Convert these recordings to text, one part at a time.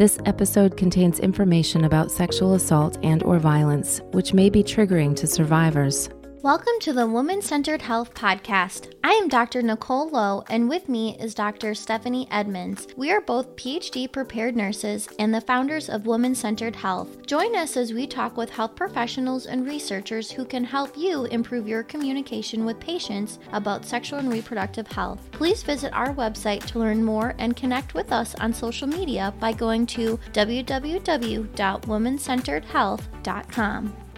This episode contains information about sexual assault and or violence, which may be triggering to survivors. Welcome to the Woman Centered Health Podcast. I am Dr. Nicole Lowe, and with me is Dr. Stephanie Edmonds. We are both PhD prepared nurses and the founders of Woman Centered Health. Join us as we talk with health professionals and researchers who can help you improve your communication with patients about sexual and reproductive health. Please visit our website to learn more and connect with us on social media by going to www.womancenteredhealth.com.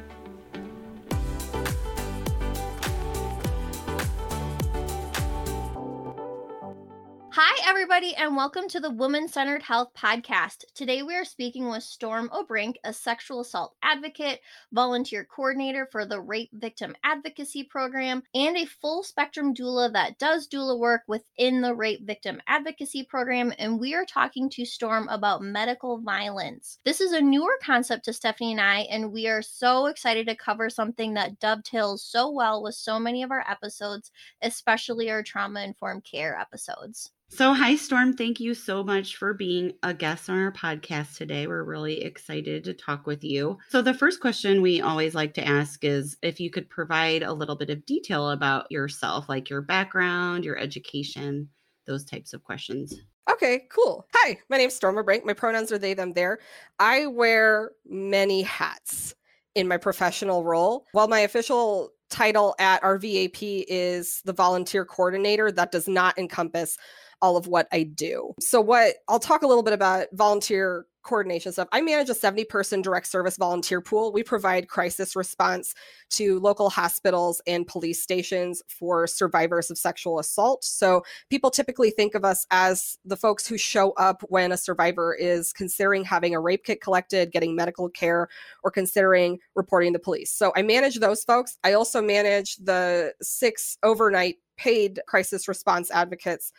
everybody, and welcome to the Woman Centered Health Podcast. Today, we are speaking with Storm O'Brink, a sexual assault advocate, volunteer coordinator for the Rape Victim Advocacy Program, and a full spectrum doula that does doula work within the Rape Victim Advocacy Program. And we are talking to Storm about medical violence. This is a newer concept to Stephanie and I, and we are so excited to cover something that dovetails so well with so many of our episodes, especially our trauma informed care episodes. So, hi, Storm. Thank you so much for being a guest on our podcast today. We're really excited to talk with you. So, the first question we always like to ask is if you could provide a little bit of detail about yourself, like your background, your education, those types of questions. Okay, cool. Hi, my name's Storm Brink. My pronouns are they, them, there. I wear many hats in my professional role. While my official title at RVAP is the volunteer coordinator, that does not encompass all of what I do. So, what I'll talk a little bit about volunteer coordination stuff. I manage a 70 person direct service volunteer pool. We provide crisis response to local hospitals and police stations for survivors of sexual assault. So people typically think of us as the folks who show up when a survivor is considering having a rape kit collected, getting medical care, or considering reporting the police. So I manage those folks. I also manage the six overnight paid crisis response advocates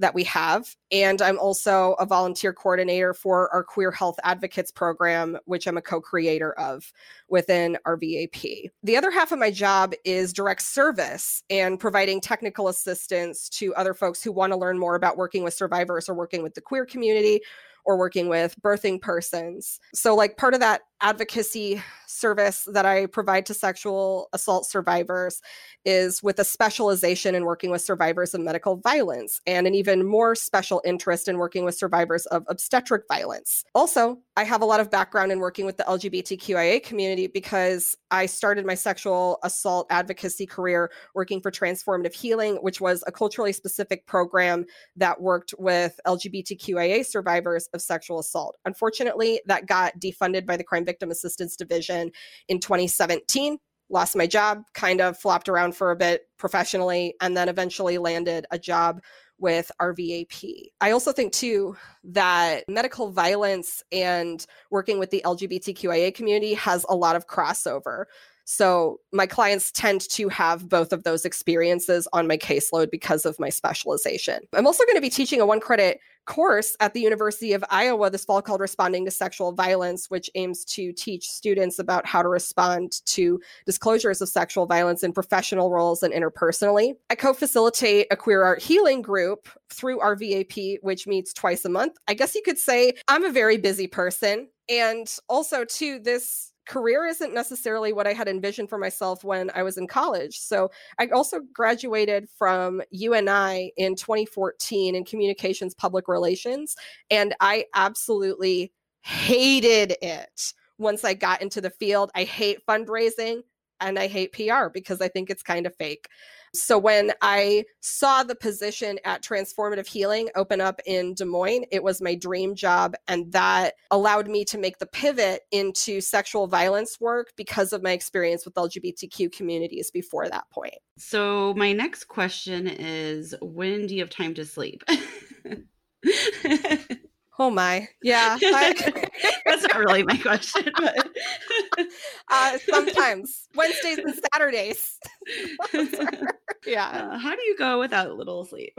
that we have. And I'm also a volunteer coordinator for our Queer Health Advocates program, which I'm a co creator of within RVAP. The other half of my job is direct service and providing technical assistance to other folks who want to learn more about working with survivors or working with the queer community or working with birthing persons. So, like, part of that advocacy service that I provide to sexual assault survivors is with a specialization in working with survivors of medical violence and an even more special interest in working with survivors of obstetric violence. Also, I have a lot of background in working with the LGBTQIA community because I started my sexual assault advocacy career working for Transformative Healing, which was a culturally specific program that worked with LGBTQIA survivors of sexual assault. Unfortunately, that got defunded by the Crime Victim Assistance Division in 2017. Lost my job, kind of flopped around for a bit professionally, and then eventually landed a job with RVAP. I also think too that medical violence and working with the LGBTQIA community has a lot of crossover. So my clients tend to have both of those experiences on my caseload because of my specialization. I'm also going to be teaching a one credit course at the University of Iowa this fall called Responding to Sexual Violence, which aims to teach students about how to respond to disclosures of sexual violence in professional roles and interpersonally. I co facilitate a queer art healing group through RVAP, which meets twice a month. I guess you could say I'm a very busy person. And also, too, this career isn't necessarily what I had envisioned for myself when I was in college. So I also graduated from UNI in 2014 in communications public relations, and I absolutely hated it once I got into the field. I hate fundraising and I hate PR because I think it's kind of fake. So when I saw the position at Transformative Healing open up in Des Moines, it was my dream job. And that allowed me to make the pivot into sexual violence work because of my experience with LGBTQ communities before that point. So, my next question is when do you have time to sleep? Oh my, yeah. That's not really my question, but uh, sometimes Wednesdays and Saturdays. yeah. Uh, how do you go without a little sleep?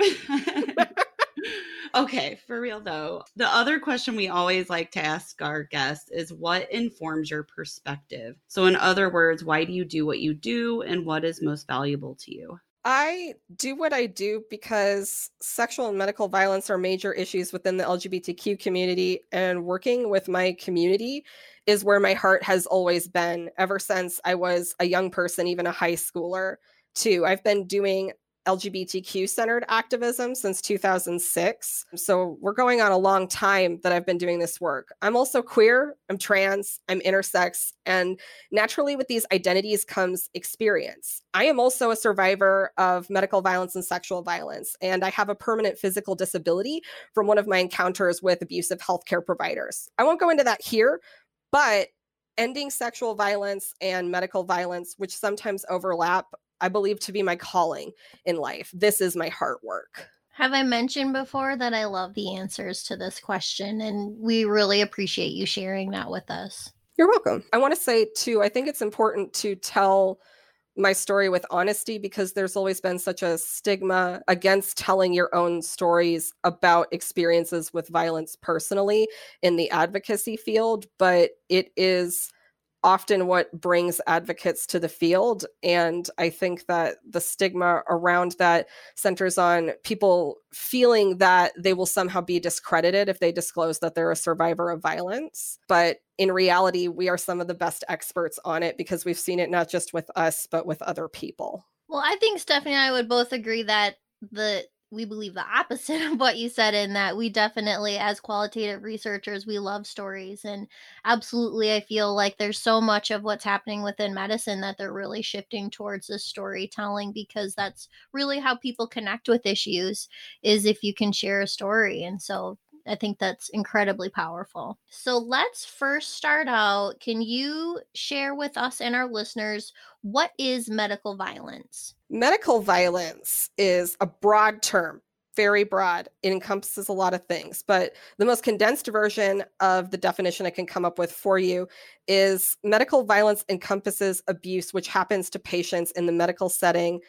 okay, for real though. The other question we always like to ask our guests is what informs your perspective? So, in other words, why do you do what you do and what is most valuable to you? I do what I do because sexual and medical violence are major issues within the LGBTQ community, and working with my community is where my heart has always been ever since I was a young person, even a high schooler, too. I've been doing LGBTQ centered activism since 2006. So we're going on a long time that I've been doing this work. I'm also queer, I'm trans, I'm intersex, and naturally with these identities comes experience. I am also a survivor of medical violence and sexual violence, and I have a permanent physical disability from one of my encounters with abusive healthcare providers. I won't go into that here, but ending sexual violence and medical violence, which sometimes overlap, I believe to be my calling in life. This is my heart work. Have I mentioned before that I love the answers to this question and we really appreciate you sharing that with us? You're welcome. I want to say too, I think it's important to tell my story with honesty because there's always been such a stigma against telling your own stories about experiences with violence personally in the advocacy field, but it is often what brings advocates to the field. And I think that the stigma around that centers on people feeling that they will somehow be discredited if they disclose that they're a survivor of violence. But in reality, we are some of the best experts on it because we've seen it not just with us, but with other people. Well, I think Stephanie and I would both agree that the we believe the opposite of what you said in that we definitely as qualitative researchers we love stories and absolutely i feel like there's so much of what's happening within medicine that they're really shifting towards the storytelling because that's really how people connect with issues is if you can share a story and so I think that's incredibly powerful. So let's first start out. Can you share with us and our listeners what is medical violence? Medical violence is a broad term, very broad. It encompasses a lot of things, but the most condensed version of the definition I can come up with for you is medical violence encompasses abuse which happens to patients in the medical setting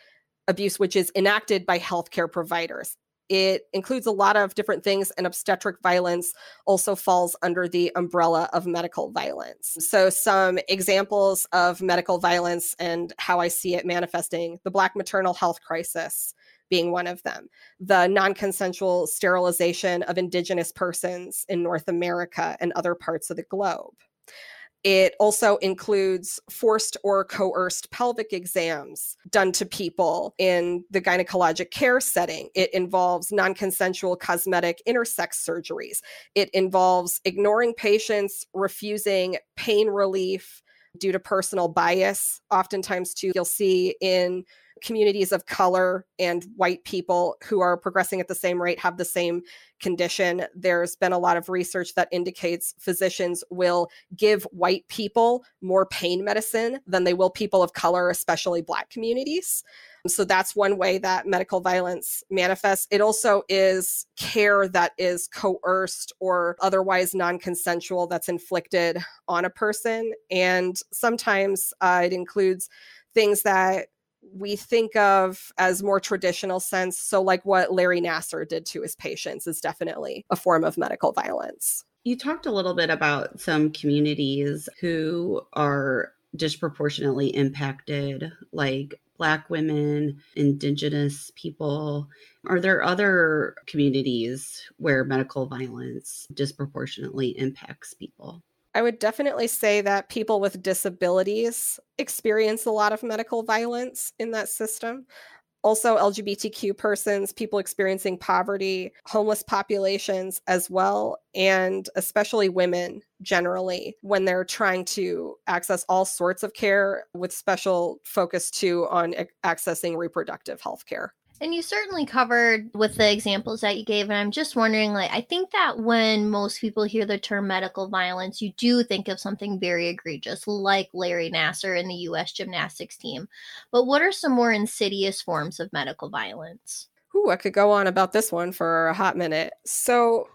abuse which is enacted by healthcare providers. It includes a lot of different things, and obstetric violence also falls under the umbrella of medical violence. So, some examples of medical violence and how I see it manifesting the Black maternal health crisis being one of them, the non consensual sterilization of Indigenous persons in North America and other parts of the globe. It also includes forced or coerced pelvic exams done to people in the gynecologic care setting. It involves non consensual cosmetic intersex surgeries. It involves ignoring patients, refusing pain relief due to personal bias. Oftentimes, too, you'll see in communities of color and white people who are progressing at the same rate have the same condition. There's been a lot of research that indicates physicians will give white people more pain medicine than they will people of color, especially Black communities. So that's one way that medical violence manifests. It also is care that is coerced or otherwise non consensual that's inflicted on a person. And sometimes uh, it includes things that we think of as more traditional sense. So, like what Larry Nassar did to his patients is definitely a form of medical violence. You talked a little bit about some communities who are disproportionately impacted, like Black women, Indigenous people. Are there other communities where medical violence disproportionately impacts people? I would definitely say that people with disabilities experience a lot of medical violence in that system. Also, LGBTQ persons, people experiencing poverty, homeless populations as well, and especially women generally when they're trying to access all sorts of care with special focus too on accessing reproductive health care. And you certainly covered with the examples that you gave. And I'm just wondering, like, I think that when most people hear the term medical violence, you do think of something very egregious, like Larry Nassar in the US gymnastics team. But what are some more insidious forms of medical violence? Ooh, I could go on about this one for a hot minute. So,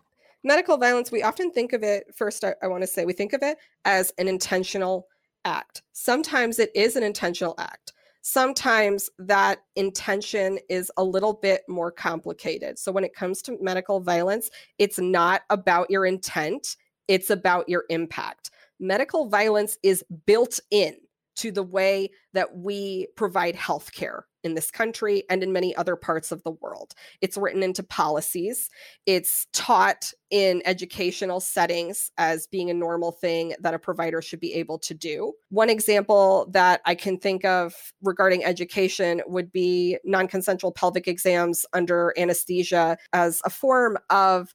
medical violence, we often think of it, first, I, I want to say, we think of it as an intentional act. Sometimes it is an intentional act sometimes that intention is a little bit more complicated. So when it comes to medical violence, it's not about your intent, it's about your impact. Medical violence is built in to the way that we provide healthcare in this country and in many other parts of the world. It's written into policies. It's taught in educational settings as being a normal thing that a provider should be able to do. One example that I can think of regarding education would be non consensual pelvic exams under anesthesia as a form of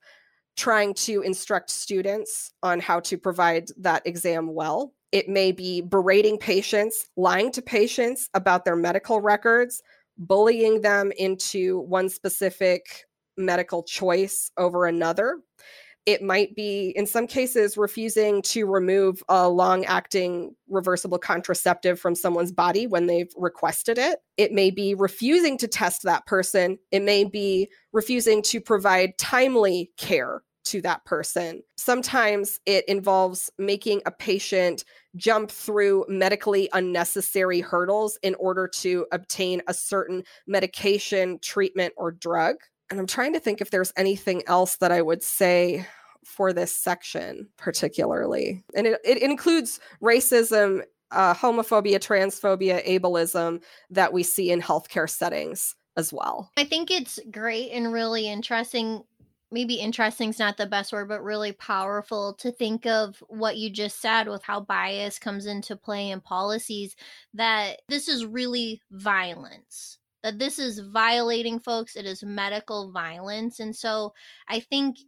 trying to instruct students on how to provide that exam well. It may be berating patients, lying to patients about their medical records, bullying them into one specific medical choice over another. It might be, in some cases, refusing to remove a long acting reversible contraceptive from someone's body when they've requested it. It may be refusing to test that person. It may be refusing to provide timely care to that person. Sometimes it involves making a patient jump through medically unnecessary hurdles in order to obtain a certain medication, treatment, or drug. And I'm trying to think if there's anything else that I would say for this section, particularly. And it, it includes racism, uh, homophobia, transphobia, ableism that we see in healthcare settings as well. I think it's great and really interesting maybe interesting is not the best word, but really powerful to think of what you just said with how bias comes into play in policies that this is really violence. That this is violating folks, it is medical violence. And so I think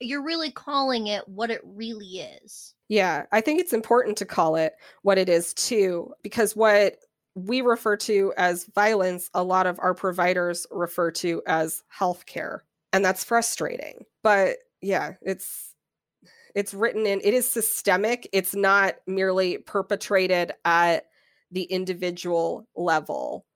you're really calling it what it really is. Yeah, I think it's important to call it what it is too, because what we refer to as violence, a lot of our providers refer to as healthcare and that's frustrating but yeah it's it's written in it is systemic it's not merely perpetrated at the individual level.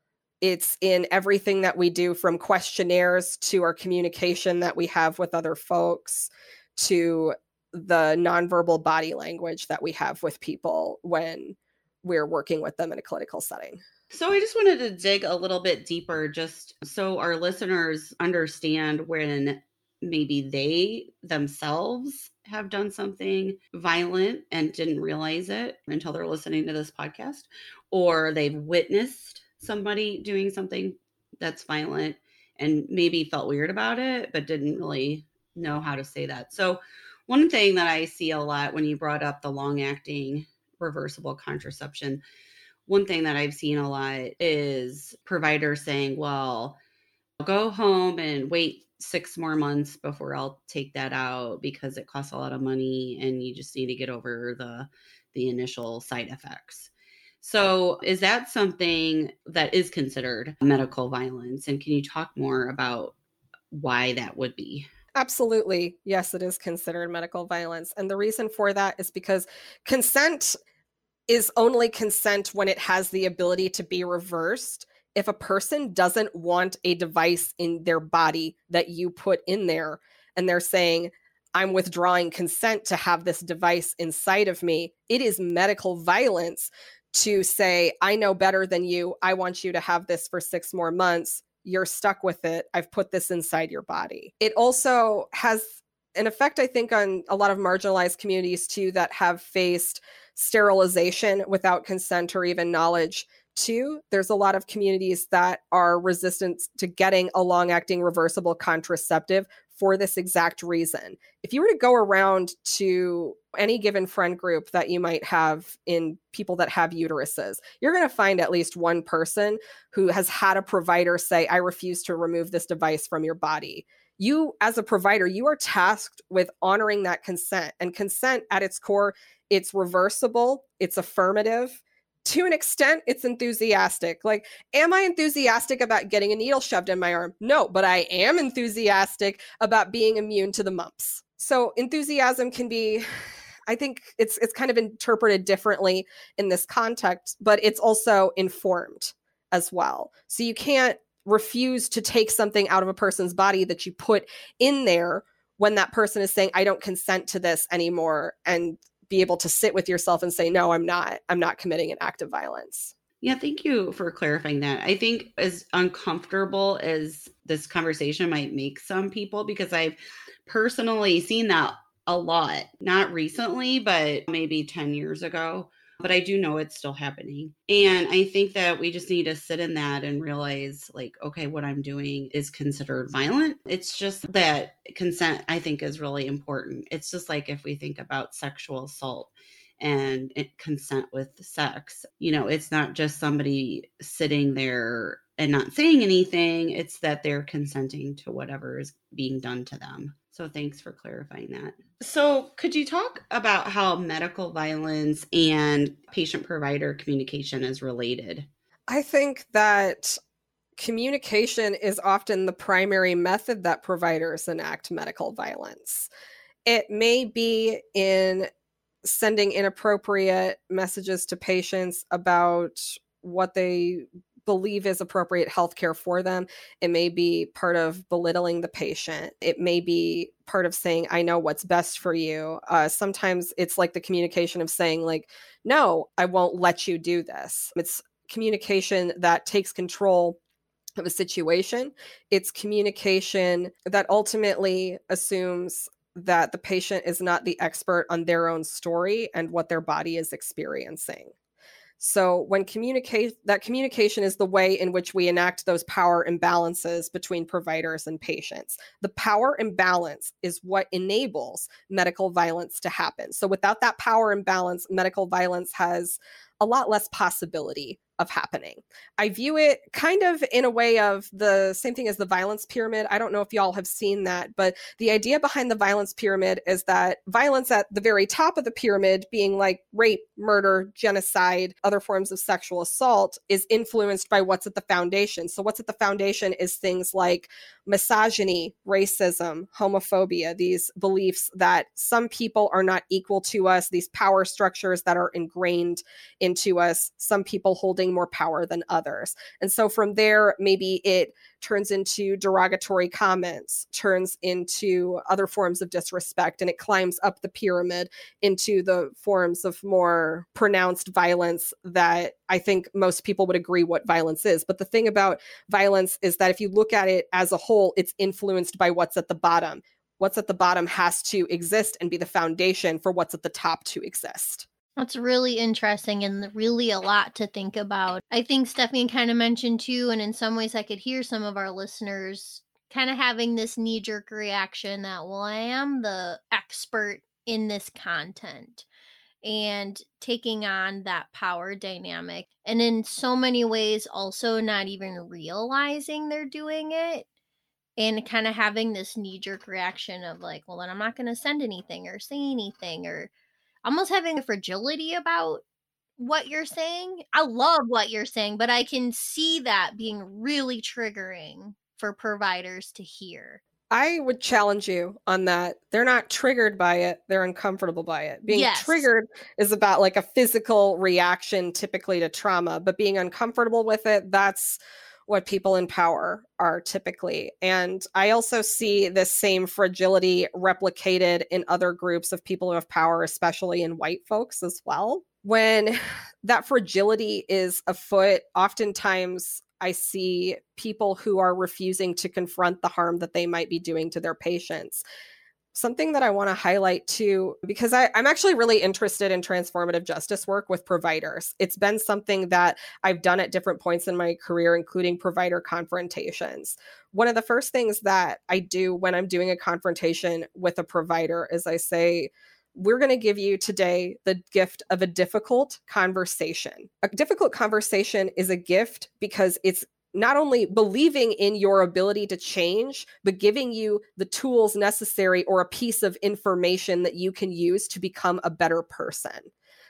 It's in everything that we do from questionnaires to our communication that we have with other folks to the nonverbal body language that we have with people when we're working with them in a clinical setting so I just wanted to dig a little bit deeper just so our listeners understand when maybe they themselves have done something violent and didn't realize it until they're listening to this podcast or they've witnessed somebody doing something that's violent and maybe felt weird about it but didn't really know how to say that. So one thing that I see a lot when you brought up the long acting reversible contraception one thing that I've seen a lot is providers saying, well, I'll go home and wait six more months before I'll take that out because it costs a lot of money and you just need to get over the the initial side effects. So, is that something that is considered medical violence and can you talk more about why that would be? Absolutely. Yes, it is considered medical violence. And the reason for that is because consent is only consent when it has the ability to be reversed. If a person doesn't want a device in their body that you put in there, and they're saying, I'm withdrawing consent to have this device inside of me, it is medical violence to say, I know better than you. I want you to have this for six more months. You're stuck with it. I've put this inside your body. It also has an effect, I think, on a lot of marginalized communities too that have faced sterilization without consent or even knowledge. Two, there's a lot of communities that are resistant to getting a long acting reversible contraceptive for this exact reason. If you were to go around to any given friend group that you might have in people that have uteruses, you're going to find at least one person who has had a provider say, I refuse to remove this device from your body. You, as a provider, you are tasked with honoring that consent. And consent at its core it's reversible, it's affirmative. To an extent, it's enthusiastic. Like, am I enthusiastic about getting a needle shoved in my arm? No, but I am enthusiastic about being immune to the mumps. So, enthusiasm can be I think it's it's kind of interpreted differently in this context, but it's also informed as well. So you can't refuse to take something out of a person's body that you put in there when that person is saying I don't consent to this anymore and be able to sit with yourself and say no i'm not i'm not committing an act of violence. Yeah thank you for clarifying that. I think as uncomfortable as this conversation might make some people because i've personally seen that a lot not recently but maybe 10 years ago but I do know it's still happening. And I think that we just need to sit in that and realize, like, okay, what I'm doing is considered violent. It's just that consent, I think, is really important. It's just like if we think about sexual assault and eh, consent with sex, you know, it's not just somebody sitting there and not saying anything, it's that they're consenting to whatever is being done to them. So thanks for clarifying that. So, could you talk about how medical violence and patient provider communication is related? I think that communication is often the primary method that providers enact medical violence. It may be in sending inappropriate messages to patients about what they believe is appropriate healthcare for them. It may be part of belittling the patient. It may be part of saying, I know what's best for you. Uh, sometimes it's like the communication of saying, like, no, I won't let you do this. It's communication that takes control of a situation. It's communication that ultimately assumes that the patient is not the expert on their own story and what their body is experiencing. So when communicate that communication is the way in which we enact those power imbalances between providers and patients. The power imbalance is what enables medical violence to happen. So without that power imbalance, medical violence has a lot less possibility of happening. I view it kind of in a way of the same thing as the violence pyramid. I don't know if y'all have seen that, but the idea behind the violence pyramid is that violence at the very top of the pyramid, being like rape, murder, genocide, other forms of sexual assault, is influenced by what's at the foundation. So, what's at the foundation is things like misogyny, racism, homophobia, these beliefs that some people are not equal to us, these power structures that are ingrained into us, some people holding more power than others. And so from there, maybe it turns into derogatory comments, turns into other forms of disrespect, and it climbs up the pyramid into the forms of more pronounced violence that I think most people would agree what violence is. But the thing about violence is that if you look at it as a whole, it's influenced by what's at the bottom. What's at the bottom has to exist and be the foundation for what's at the top to exist. That's really interesting and really a lot to think about. I think Stephanie kind of mentioned too, and in some ways, I could hear some of our listeners kind of having this knee jerk reaction that, well, I am the expert in this content and taking on that power dynamic. And in so many ways, also not even realizing they're doing it and kind of having this knee jerk reaction of like, well, then I'm not going to send anything or say anything or almost having a fragility about what you're saying. I love what you're saying, but I can see that being really triggering for providers to hear. I would challenge you on that. They're not triggered by it, they're uncomfortable by it. Being yes. triggered is about like a physical reaction typically to trauma, but being uncomfortable with it, that's what people in power are typically. And I also see this same fragility replicated in other groups of people who have power, especially in white folks as well. When that fragility is afoot, oftentimes I see people who are refusing to confront the harm that they might be doing to their patients something that I want to highlight too, because I, am actually really interested in transformative justice work with providers. It's been something that I've done at different points in my career, including provider confrontations. One of the first things that I do when I'm doing a confrontation with a provider is I say, we're going to give you today the gift of a difficult conversation. A difficult conversation is a gift because it's not only believing in your ability to change, but giving you the tools necessary or a piece of information that you can use to become a better person.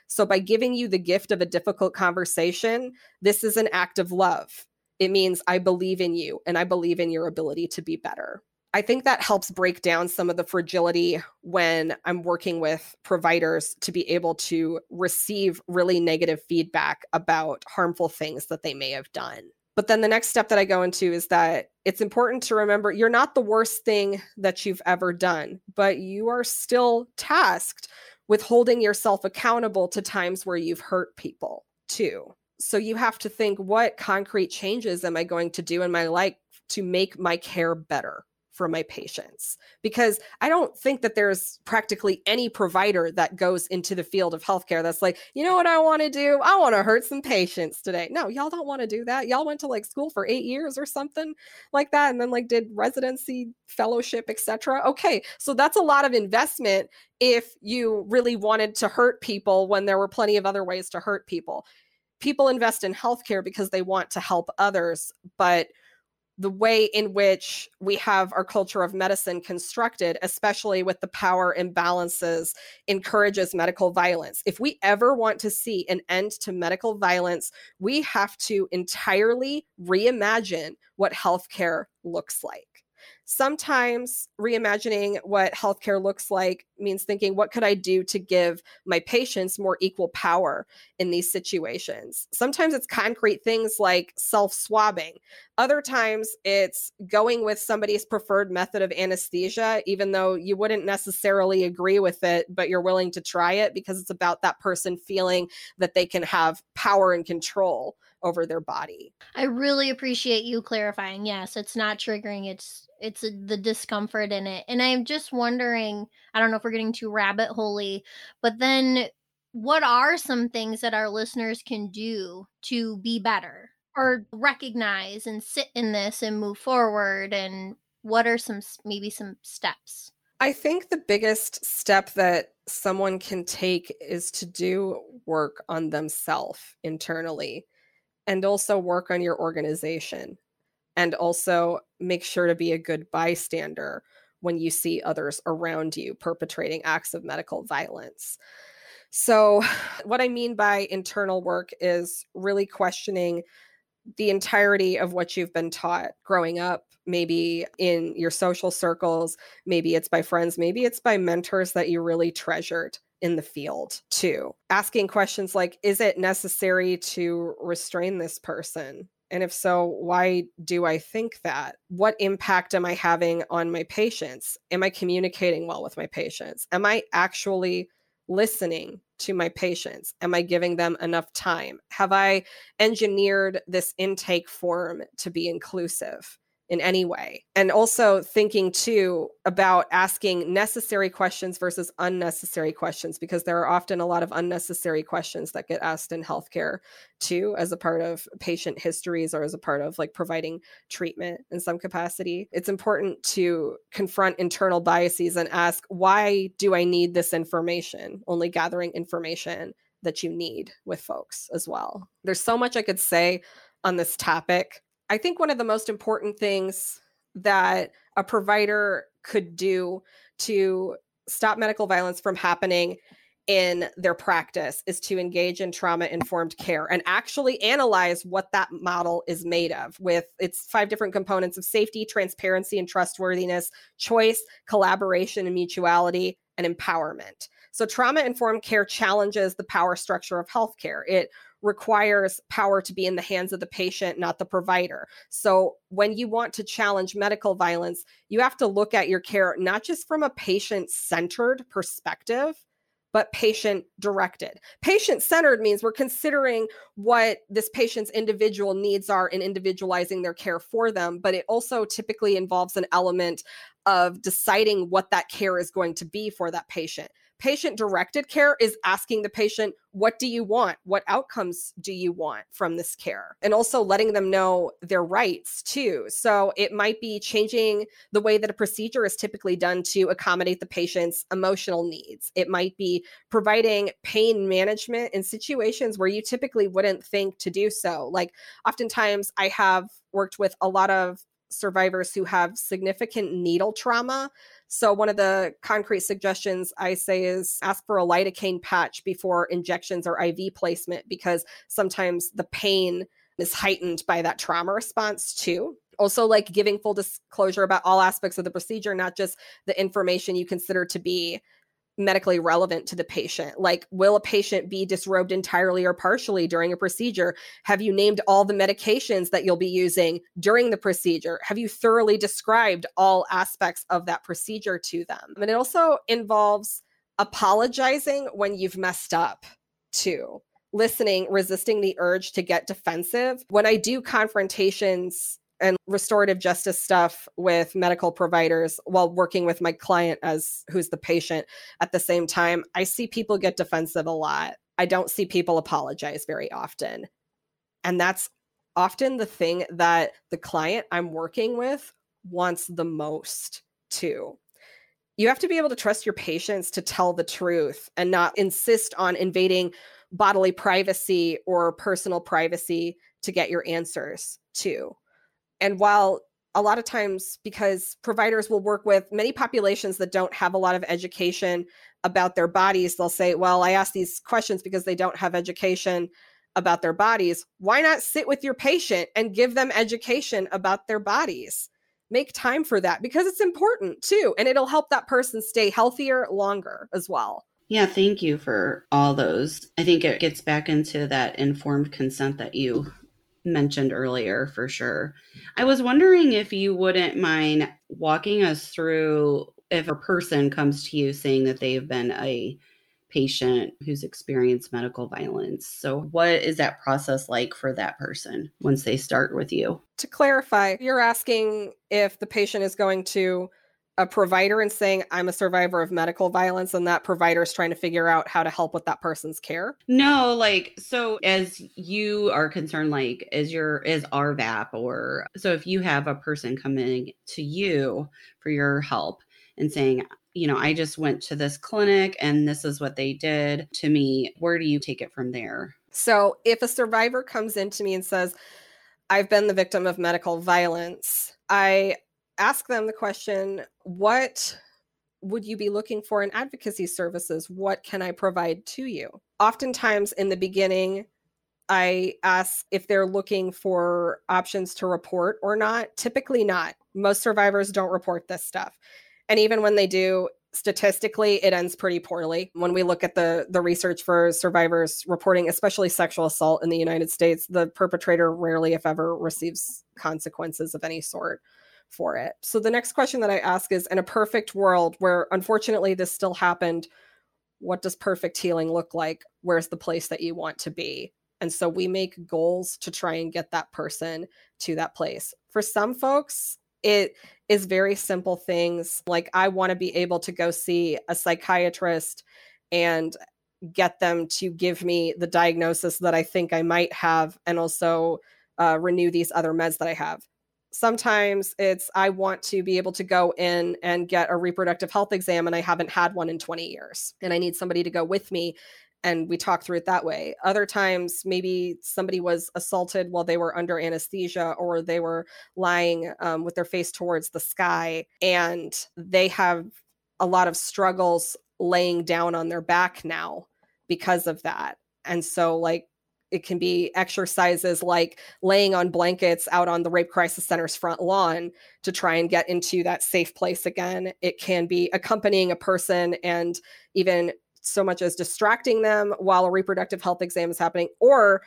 So, by giving you the gift of a difficult conversation, this is an act of love. It means I believe in you and I believe in your ability to be better. I think that helps break down some of the fragility when I'm working with providers to be able to receive really negative feedback about harmful things that they may have done. But then the next step that I go into is that it's important to remember you're not the worst thing that you've ever done, but you are still tasked with holding yourself accountable to times where you've hurt people too. So you have to think what concrete changes am I going to do in my life to make my care better for my patients because I don't think that there's practically any provider that goes into the field of healthcare that's like, you know what I want to do? I want to hurt some patients today. No, y'all don't want to do that. Y'all went to like school for eight years or something like that, and then like did residency, fellowship, etc. Okay, so that's a lot of investment if you really wanted to hurt people when there were plenty of other ways to hurt people. People invest in healthcare because they want to help others, but the way in which we have our culture of medicine constructed, especially with the power imbalances, encourages medical violence. If we ever want to see an end to medical violence, we have to entirely reimagine what healthcare looks like sometimes reimagining what healthcare looks like means thinking what could i do to give my patients more equal power in these situations? Sometimes it's concrete things like self-swabbing. Other times it's going with somebody's preferred method of anesthesia even though you wouldn't necessarily agree with it but you're willing to try it because it's about that person feeling that they can have power and control over their body. I really appreciate you clarifying. Yes, it's not triggering. It's it's a, the discomfort in it. And I'm just wondering, I don't know if we're getting too rabbit holy, but then what are some things that our listeners can do to be better or recognize and sit in this and move forward and what are some maybe some steps? I think the biggest step that someone can take is to do work on themselves internally and also work on your organization and also make sure to be a good bystander when you see others around you perpetrating acts of medical violence. So, what I mean by internal work is really questioning the entirety of what you've been taught growing up, maybe in your social circles, maybe it's by friends, maybe it's by mentors that you really treasured in the field too. Asking questions like, is it necessary to restrain this person? And if so, why do I think that? What impact am I having on my patients? Am I communicating well with my patients? Am I actually listening to my patients? Am I giving them enough time? Have I engineered this intake form to be inclusive? In any way. And also thinking too about asking necessary questions versus unnecessary questions, because there are often a lot of unnecessary questions that get asked in healthcare too, as a part of patient histories or as a part of like providing treatment in some capacity. It's important to confront internal biases and ask, why do I need this information? Only gathering information that you need with folks as well. There's so much I could say on this topic I think one of the most important things that a provider could do to stop medical violence from happening in their practice is to engage in trauma informed care and actually analyze what that model is made of with its five different components of safety, transparency and trustworthiness, choice, collaboration and mutuality, and empowerment. So trauma informed care challenges the power structure of healthcare. It requires power to be in the hands of the patient, not the provider. So, when you want to challenge medical violence, you have to look at your care not just from a patient centered perspective, but patient directed. Patient centered means we're considering what this patient's individual needs are and individualizing their care for them, but it also typically involves an element of deciding what that care is going to be for that patient. Patient directed care is asking the patient, what do you want? What outcomes do you want from this care? And also letting them know their rights too. So it might be changing the way that a procedure is typically done to accommodate the patient's emotional needs. It might be providing pain management in situations where you typically wouldn't think to do so. Like oftentimes, I have worked with a lot of survivors who have significant needle trauma so, one of the concrete suggestions I say is ask for a lidocaine patch before injections or IV placement because sometimes the pain is heightened by that trauma response too. Also, like giving full disclosure about all aspects of the procedure, not just the information you consider to be medically relevant to the patient. Like, will a patient be disrobed entirely or partially during a procedure? Have you named all the medications that you'll be using during the procedure? Have you thoroughly described all aspects of that procedure to them? And it also involves apologizing when you've messed up, too. Listening, resisting the urge to get defensive. When I do confrontations and restorative justice stuff with medical providers while working with my client as who's the patient at the same time, I see people get defensive a lot. I don't see people apologize very often. And that's often the thing that the client I'm working with wants the most too. You have to be able to trust your patients to tell the truth and not insist on invading bodily privacy or personal privacy to get your answers too. And while a lot of times, because providers will work with many populations that don't have a lot of education about their bodies, they'll say, Well, I ask these questions because they don't have education about their bodies. Why not sit with your patient and give them education about their bodies? Make time for that because it's important too. And it'll help that person stay healthier longer as well. Yeah, thank you for all those. I think it gets back into that informed consent that you mentioned earlier for sure. I was wondering if you wouldn't mind walking us through if a person comes to you saying that they've been a patient who's experienced medical violence. So, what is that process like for that person once they start with you? To clarify, you're asking if the patient is going to a provider and saying i'm a survivor of medical violence and that provider is trying to figure out how to help with that person's care? No like so as you are concerned like as your as rvap or so if you have a person coming to you for your help and saying you know i just went to this clinic and this is what they did to me where do you take it from there? So if a survivor comes in to me and says i've been the victim of medical violence i ask them the question what would you be looking for in advocacy services? What can I provide to you? Oftentimes in the beginning, I ask if they're looking for options to report or not. Typically, not. Most survivors don't report this stuff. And even when they do, statistically it ends pretty poorly when we look at the the research for survivors reporting especially sexual assault in the United States the perpetrator rarely if ever receives consequences of any sort for it. So the next question that I ask is in a perfect world where unfortunately this still happened, what does perfect healing look like? Where's the place that you want to be? And so we make goals to try and get that person to that place. For some folks, it is very simple things like I want to be able to go see a psychiatrist and get them to give me the diagnosis that I think I might have and also uh, renew these other meds that I have sometimes it's I want to be able to go in and get a reproductive health exam and I haven't had one in 20 years and I need somebody to go with me and we talk through it that way. Other times, maybe somebody was assaulted while they were under anesthesia or they were lying um, with their face towards the sky and they have a lot of struggles laying down on their back now because of that. And so, like, it can be exercises like laying on blankets out on the Rape Crisis Center's front lawn to try and get into that safe place again. It can be accompanying a person and even so much as distracting them while a reproductive health exam is happening, or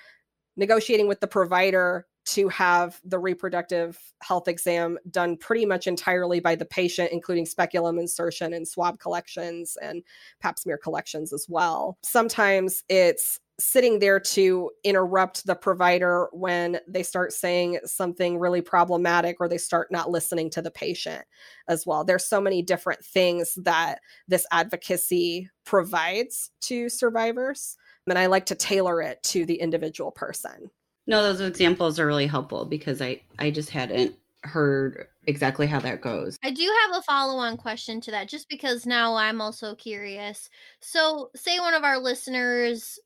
negotiating with the provider to have the reproductive health exam done pretty much entirely by the patient, including speculum insertion and swab collections and pap smear collections as well. Sometimes it's sitting there to interrupt the provider when they start saying something really problematic or they start not listening to the patient as well. There's so many different things that this advocacy provides to survivors. And I like to tailor it to the individual person. No, those examples are really helpful because I I just hadn't heard exactly how that goes. I do have a follow on question to that just because now I'm also curious. So, say one of our listeners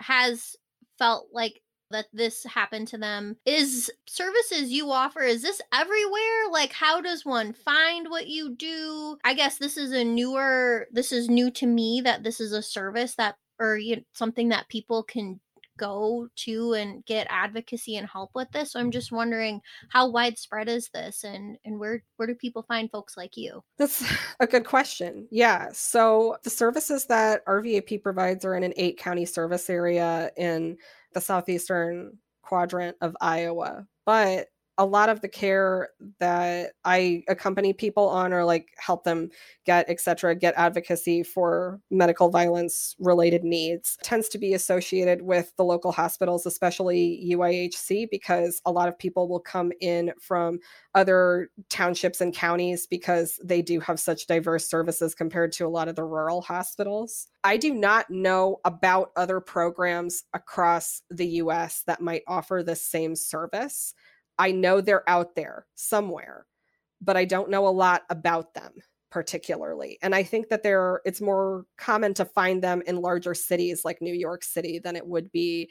has felt like that this happened to them. Is services you offer is this everywhere? Like how does one find what you do? I guess this is a newer this is new to me that this is a service that or you know, something that people can go to and get advocacy and help with this so i'm mm-hmm. just wondering how widespread is this and and where where do people find folks like you? That's a good question yeah so the services that rvap provides are in an eight county service area in the southeastern quadrant of iowa but a lot of the care that I accompany people on or like help them get, etc., get advocacy for medical violence related needs tends to be associated with the local hospitals, especially UIHC, because a lot of people will come in from other townships and counties because they do have such diverse services compared to a lot of the rural hospitals. I do not know about other programs across the US that might offer the same service. I know they're out there somewhere, but I don't know a lot about them particularly. And I think that there it's more common to find them in larger cities like New York City than it would be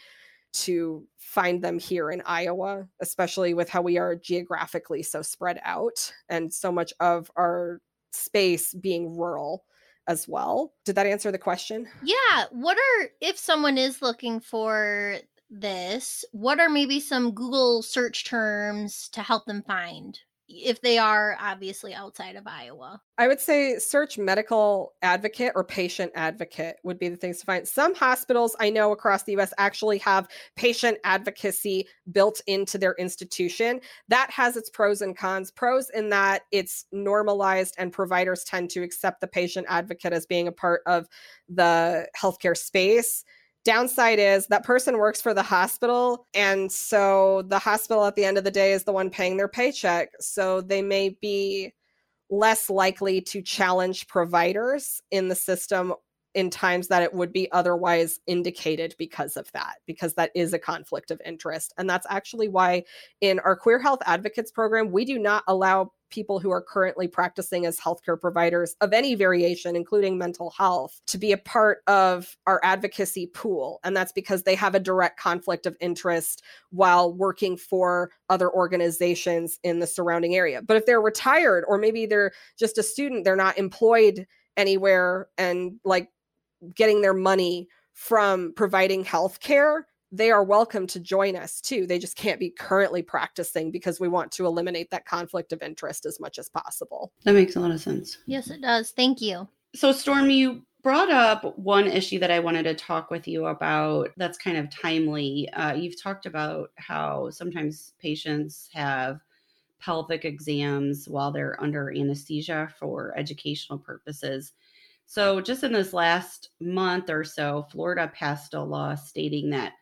to find them here in Iowa, especially with how we are geographically so spread out and so much of our space being rural as well. Did that answer the question? Yeah. What are, if someone is looking for this, what are maybe some Google search terms to help them find? if they are obviously outside of Iowa? I would say search medical advocate or patient advocate would be the things to find. Some hospitals I know across the US actually have patient advocacy built into their institution. That has its pros and cons. Pros in that it's normalized and providers tend to accept the patient advocate as being a part of the healthcare space Downside is that person works for the hospital. And so the hospital at the end of the day is the one paying their paycheck. So they may be less likely to challenge providers in the system in times that it would be otherwise indicated because of that, because that is a conflict of interest. And that's actually why in our Queer Health Advocates program, we do not allow people who are currently practicing as healthcare providers of any variation, including mental health, to be a part of our advocacy pool. And that's because they have a direct conflict of interest while working for other organizations in the surrounding area. But if they're retired or maybe they're just a student, they're not employed anywhere and like getting their money from providing health care they are welcome to join us too. They just can't be currently practicing because we want to eliminate that conflict of interest as much as possible. That makes a lot of sense. Yes, it does. Thank you. So, Storm, you brought up one issue that I wanted to talk with you about that's kind of timely. Uh, you've talked about how sometimes patients have pelvic exams while they're under anesthesia for educational purposes. So, just in this last month or so, Florida passed a law stating that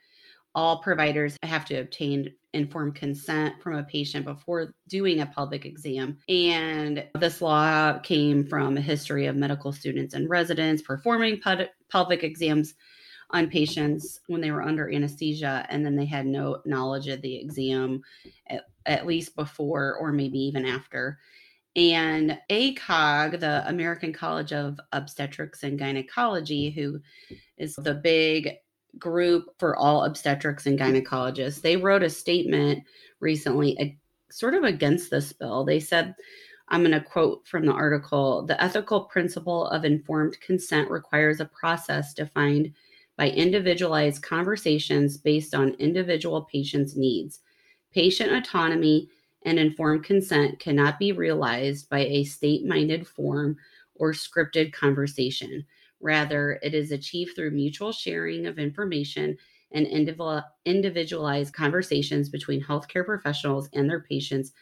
all providers have to obtain informed consent from a patient before doing a pelvic exam. And this law came from a history of medical students and residents performing pelvic exams on patients when they were under anesthesia and then they had no knowledge of the exam at, at least before or maybe even after. And ACOG, the American College of Obstetrics and Gynecology, who is the big group for all obstetrics and gynecologists. They wrote a statement recently, a, sort of against this bill. They said, I'm going to quote from the article The ethical principle of informed consent requires a process defined by individualized conversations based on individual patients' needs. Patient autonomy and informed consent cannot be realized by a state minded form or scripted conversation. Rather, it is achieved through mutual sharing of information and individualized conversations between healthcare professionals and their patients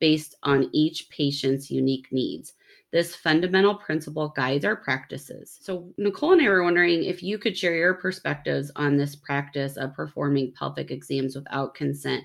based on each patient's unique needs. This fundamental principle guides our practices. So, Nicole and I were wondering if you could share your perspectives on this practice of performing pelvic exams without consent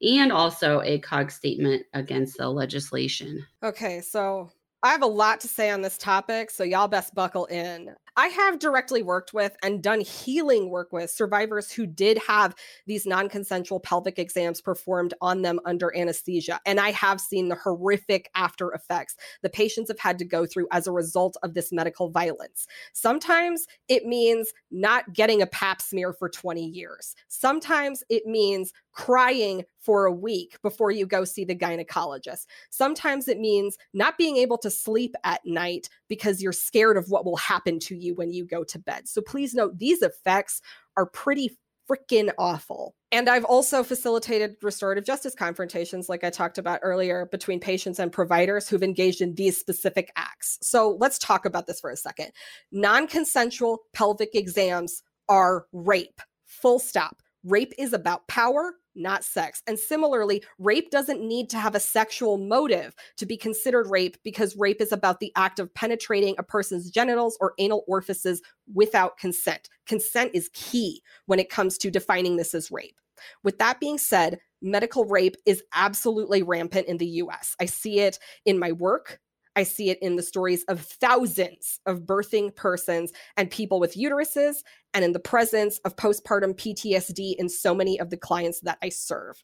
and also ACOG statement against the legislation. Okay, so I have a lot to say on this topic, so y'all best buckle in. I have directly worked with and done healing work with survivors who did have these non consensual pelvic exams performed on them under anesthesia. And I have seen the horrific after effects the patients have had to go through as a result of this medical violence. Sometimes it means not getting a pap smear for 20 years, sometimes it means crying for a week before you go see the gynecologist. Sometimes it means not being able to sleep at night because you're scared of what will happen to you when you go to bed. So please note these effects are pretty freaking awful. And I've also facilitated restorative justice confrontations, like I talked about earlier, between patients and providers who've engaged in these specific acts. So let's talk about this for a second. Non consensual pelvic exams are rape, full stop. Rape is about power, not sex. And similarly, rape doesn't need to have a sexual motive to be considered rape because rape is about the act of penetrating a person's genitals or anal orifices without consent. Consent is key when it comes to defining this as rape. With that being said, medical rape is absolutely rampant in the US. I see it in my work. I see it in the stories of thousands of birthing persons and people with uteruses, and in the presence of postpartum PTSD in so many of the clients that I serve.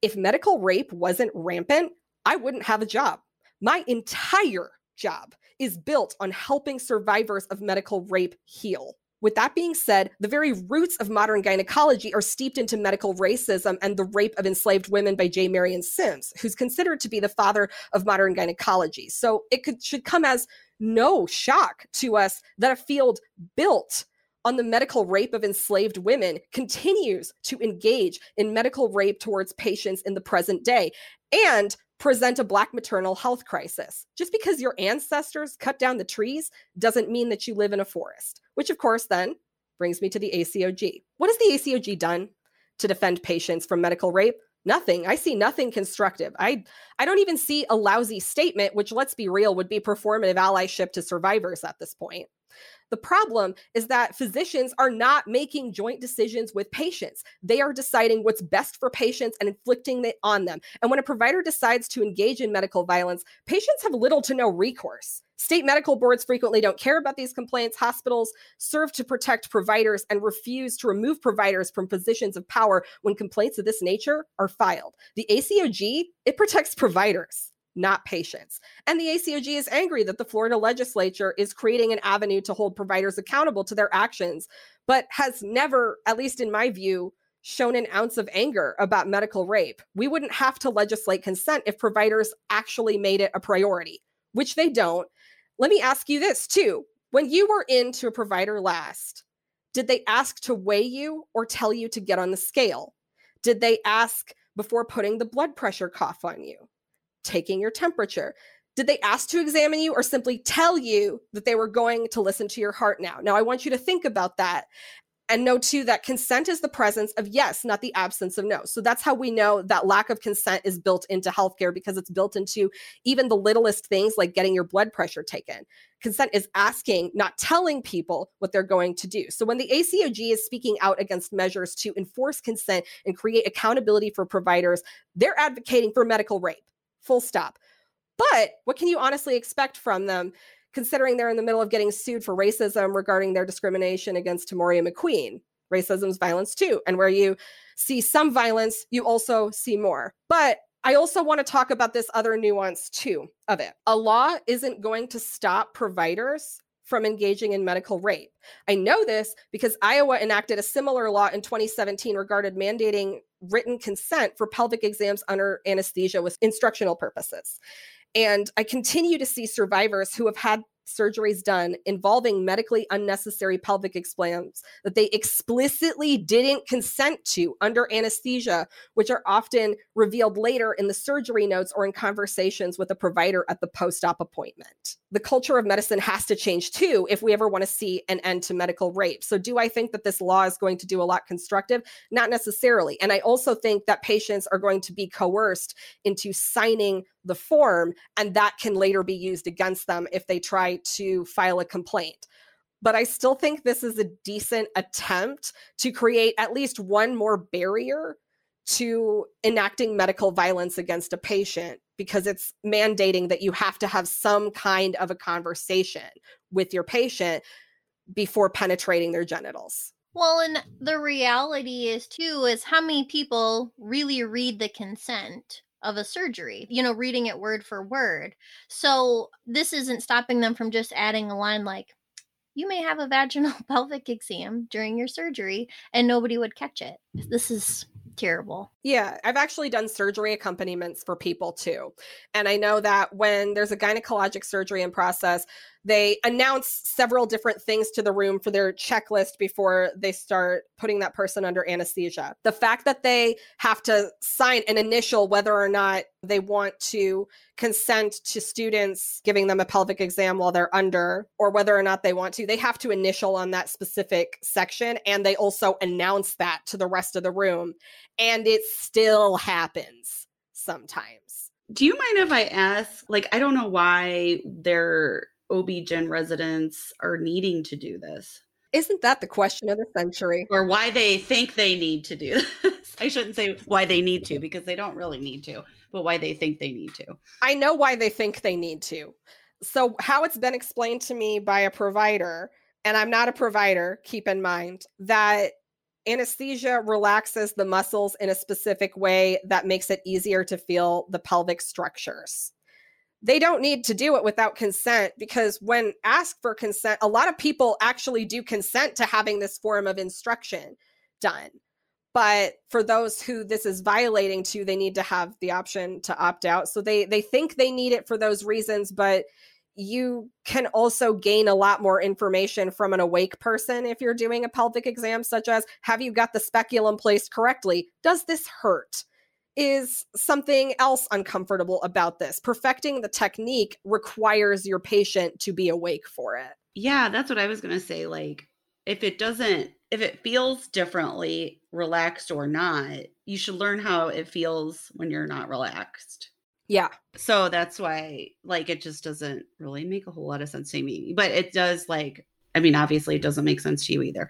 If medical rape wasn't rampant, I wouldn't have a job. My entire job is built on helping survivors of medical rape heal. With that being said, the very roots of modern gynecology are steeped into medical racism and the rape of enslaved women by J. Marion Sims, who's considered to be the father of modern gynecology. So it could, should come as no shock to us that a field built on the medical rape of enslaved women continues to engage in medical rape towards patients in the present day and present a Black maternal health crisis. Just because your ancestors cut down the trees doesn't mean that you live in a forest, which of course then brings me to the ACOG. What has the ACOG done to defend patients from medical rape? Nothing. I see nothing constructive. I I don't even see a lousy statement, which let's be real would be performative allyship to survivors at this point. The problem is that physicians are not making joint decisions with patients. They are deciding what's best for patients and inflicting it on them. And when a provider decides to engage in medical violence, patients have little to no recourse. State medical boards frequently don't care about these complaints. Hospitals serve to protect providers and refuse to remove providers from positions of power when complaints of this nature are filed. The ACOG, it protects providers not patients. And the ACOG is angry that the Florida legislature is creating an avenue to hold providers accountable to their actions, but has never, at least in my view, shown an ounce of anger about medical rape. We wouldn't have to legislate consent if providers actually made it a priority, which they don't. Let me ask you this too. When you were into a provider last, did they ask to weigh you or tell you to get on the scale? Did they ask before putting the blood pressure cuff on you? Taking your temperature. Did they ask to examine you or simply tell you that they were going to listen to your heart now? Now, I want you to think about that and know too that consent is the presence of yes, not the absence of no. So that's how we know that lack of consent is built into healthcare because it's built into even the littlest things like getting your blood pressure taken. Consent is asking, not telling people what they're going to do. So when the ACOG is speaking out against measures to enforce consent and create accountability for providers, they're advocating for medical rape full stop. But what can you honestly expect from them, considering they're in the middle of getting sued for racism regarding their discrimination against Tamoria McQueen? Racism's violence too. And where you see some violence, you also see more. But I also want to talk about this other nuance too of it. A law isn't going to stop providers from engaging in medical rape. I know this because Iowa enacted a similar law in 2017 regarding mandating written consent for pelvic exams under anesthesia with instructional purposes. And I continue to see survivors who have had surgeries done involving medically unnecessary pelvic exams that they explicitly didn't consent to under anesthesia, which are often revealed later in the surgery notes or in conversations with a provider at the post op appointment. The culture of medicine has to change too if we ever want to see an end to medical rape. So, do I think that this law is going to do a lot constructive? Not necessarily. And I also think that patients are going to be coerced into signing the form, and that can later be used against them if they try to file a complaint. But I still think this is a decent attempt to create at least one more barrier to enacting medical violence against a patient because it's mandating that you have to have some kind of a conversation with your patient before penetrating their genitals. Well, and the reality is too is how many people really read the consent of a surgery, you know, reading it word for word. So this isn't stopping them from just adding a line like, you may have a vaginal pelvic exam during your surgery and nobody would catch it. This is terrible. Yeah, I've actually done surgery accompaniments for people too. And I know that when there's a gynecologic surgery in process, they announce several different things to the room for their checklist before they start putting that person under anesthesia. The fact that they have to sign an initial whether or not they want to consent to students giving them a pelvic exam while they're under or whether or not they want to, they have to initial on that specific section. And they also announce that to the rest of the room. And it still happens sometimes. Do you mind if I ask? Like, I don't know why they're OB-GYN residents are needing to do this. Isn't that the question of the century? Or why they think they need to do this. I shouldn't say why they need to because they don't really need to, but why they think they need to. I know why they think they need to. So, how it's been explained to me by a provider, and I'm not a provider, keep in mind, that anesthesia relaxes the muscles in a specific way that makes it easier to feel the pelvic structures they don't need to do it without consent because when asked for consent, a lot of people actually do consent to having this form of instruction done. But for those who this is violating to, they need to have the option to opt out. So they they think they need it for those reasons, but you can also gain a lot more information from an awake person if you're doing a pelvic exam, such as have you got the speculum placed correctly? Does this hurt? Is something else uncomfortable about this. Perfecting the technique requires your patient to be awake for it. Yeah, that's what I was going to say. Like, if it doesn't, if it feels differently, relaxed or not, you should learn how it feels when you're not relaxed. Yeah. So that's why, like, it just doesn't really make a whole lot of sense to me. But it does, like, I mean, obviously, it doesn't make sense to you either.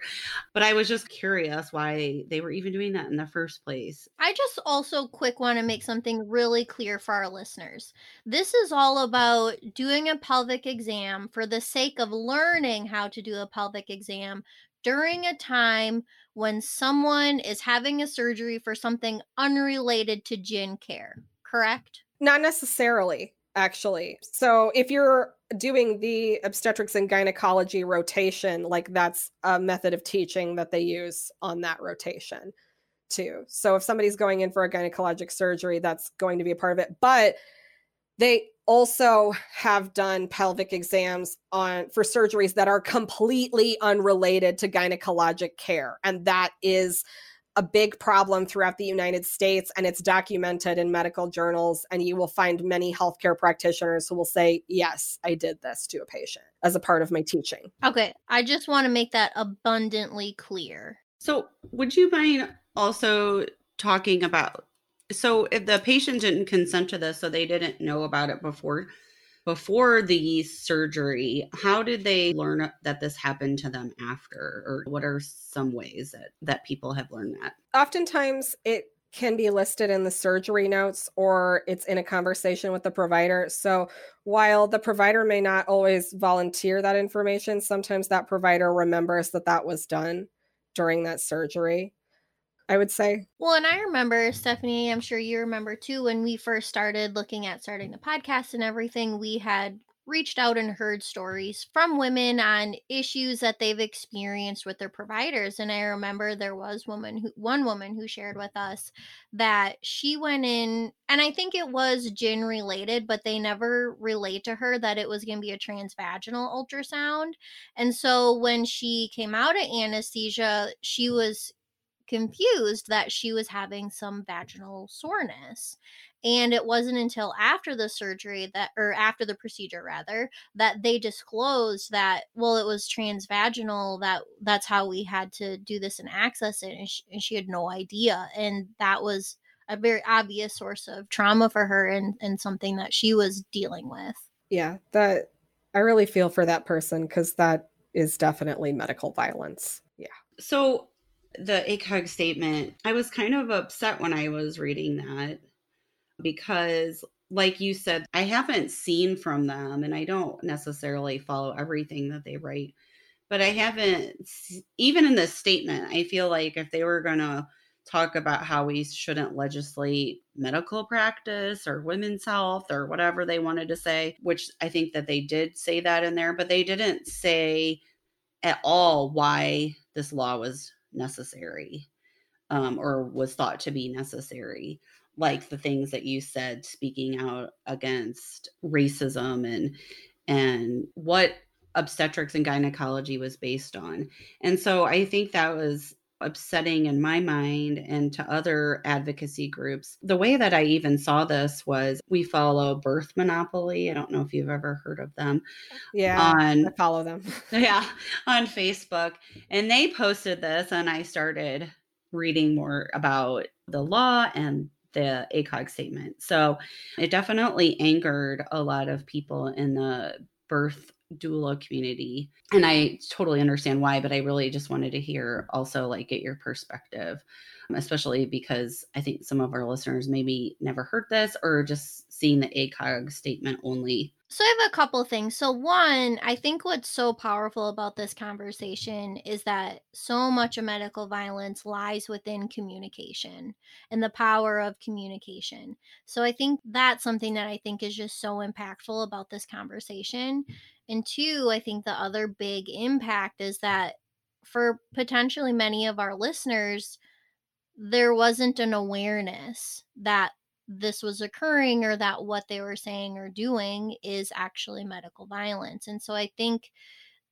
But I was just curious why they were even doing that in the first place. I just also quick want to make something really clear for our listeners. This is all about doing a pelvic exam for the sake of learning how to do a pelvic exam during a time when someone is having a surgery for something unrelated to gyn care, correct? Not necessarily actually. So if you're doing the obstetrics and gynecology rotation, like that's a method of teaching that they use on that rotation too. So if somebody's going in for a gynecologic surgery, that's going to be a part of it. But they also have done pelvic exams on for surgeries that are completely unrelated to gynecologic care and that is a big problem throughout the United States and it's documented in medical journals. And you will find many healthcare practitioners who will say, Yes, I did this to a patient as a part of my teaching. Okay. I just want to make that abundantly clear. So, would you mind also talking about? So, if the patient didn't consent to this, so they didn't know about it before, before the surgery how did they learn that this happened to them after or what are some ways that that people have learned that oftentimes it can be listed in the surgery notes or it's in a conversation with the provider. So while the provider may not always volunteer that information, sometimes that provider remembers that that was done during that surgery. I would say. Well, and I remember, Stephanie, I'm sure you remember too, when we first started looking at starting the podcast and everything, we had reached out and heard stories from women on issues that they've experienced with their providers and i remember there was woman who one woman who shared with us that she went in and i think it was gyn related but they never relayed to her that it was going to be a transvaginal ultrasound and so when she came out of anesthesia she was confused that she was having some vaginal soreness. And it wasn't until after the surgery that, or after the procedure rather, that they disclosed that, well, it was transvaginal, that that's how we had to do this and access it. And she, and she had no idea. And that was a very obvious source of trauma for her and, and something that she was dealing with. Yeah, that I really feel for that person because that is definitely medical violence. Yeah. So the ACOG statement, I was kind of upset when I was reading that because, like you said, I haven't seen from them and I don't necessarily follow everything that they write. But I haven't, even in this statement, I feel like if they were going to talk about how we shouldn't legislate medical practice or women's health or whatever they wanted to say, which I think that they did say that in there, but they didn't say at all why this law was necessary um, or was thought to be necessary like the things that you said speaking out against racism and and what obstetrics and gynecology was based on. And so I think that was upsetting in my mind and to other advocacy groups. The way that I even saw this was we follow Birth Monopoly. I don't know if you've ever heard of them. Yeah, on I follow them. yeah, on Facebook. And they posted this and I started reading more about the law and the ACOG statement. So it definitely angered a lot of people in the birth doula community and i totally understand why but i really just wanted to hear also like get your perspective um, especially because i think some of our listeners maybe never heard this or just seen the acog statement only so I have a couple things. So one, I think what's so powerful about this conversation is that so much of medical violence lies within communication and the power of communication. So I think that's something that I think is just so impactful about this conversation. And two, I think the other big impact is that for potentially many of our listeners, there wasn't an awareness that this was occurring or that what they were saying or doing is actually medical violence. And so I think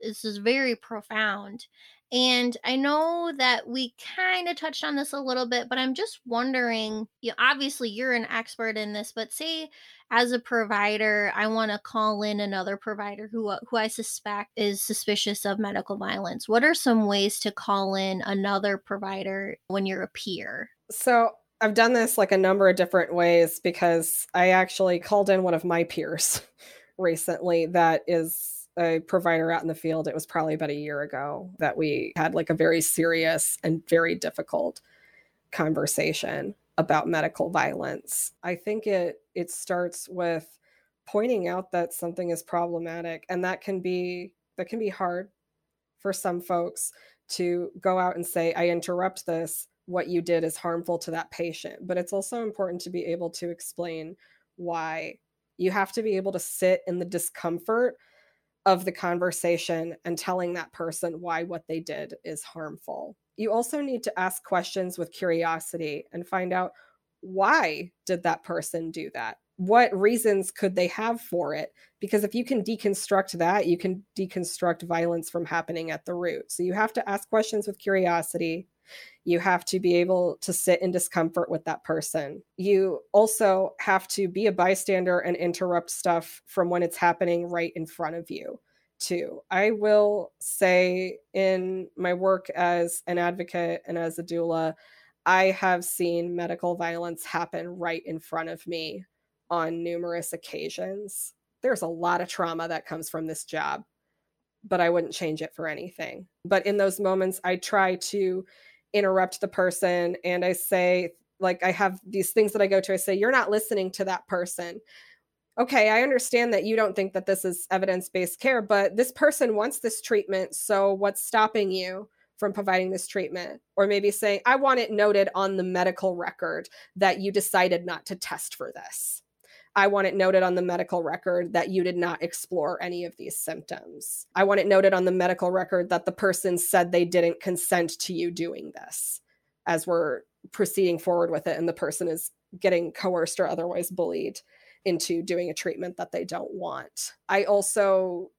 this is very profound. And I know that we kind of touched on this a little bit, but I'm just wondering, you know, obviously you're an expert in this, but say as a provider, I want to call in another provider who uh, who I suspect is suspicious of medical violence. What are some ways to call in another provider when you're a peer? So I've done this like a number of different ways because I actually called in one of my peers recently that is a provider out in the field. It was probably about a year ago that we had like a very serious and very difficult conversation about medical violence. I think it it starts with pointing out that something is problematic and that can be that can be hard for some folks to go out and say I interrupt this what you did is harmful to that patient. But it's also important to be able to explain why. You have to be able to sit in the discomfort of the conversation and telling that person why what they did is harmful. You also need to ask questions with curiosity and find out why did that person do that? What reasons could they have for it? Because if you can deconstruct that, you can deconstruct violence from happening at the root. So you have to ask questions with curiosity you have to be able to sit in discomfort with that person. You also have to be a bystander and interrupt stuff from when it's happening right in front of you, too. I will say in my work as an advocate and as a doula, I have seen medical violence happen right in front of me on numerous occasions. There's a lot of trauma that comes from this job, but I wouldn't change it for anything. But in those moments, I try to interrupt the person and I say, like, I have these things that I go to. I say, You're not listening to that person. Okay, I understand that you don't think that this is evidence based care, but this person wants this treatment. So what's stopping you? from providing this treatment or maybe saying i want it noted on the medical record that you decided not to test for this I want it noted on the medical record that you did not explore any of these symptoms. I want it noted on the medical record that the person said they didn't consent to you doing this as we're proceeding forward with it and the person is getting coerced or otherwise bullied into doing a treatment that they don't want. I also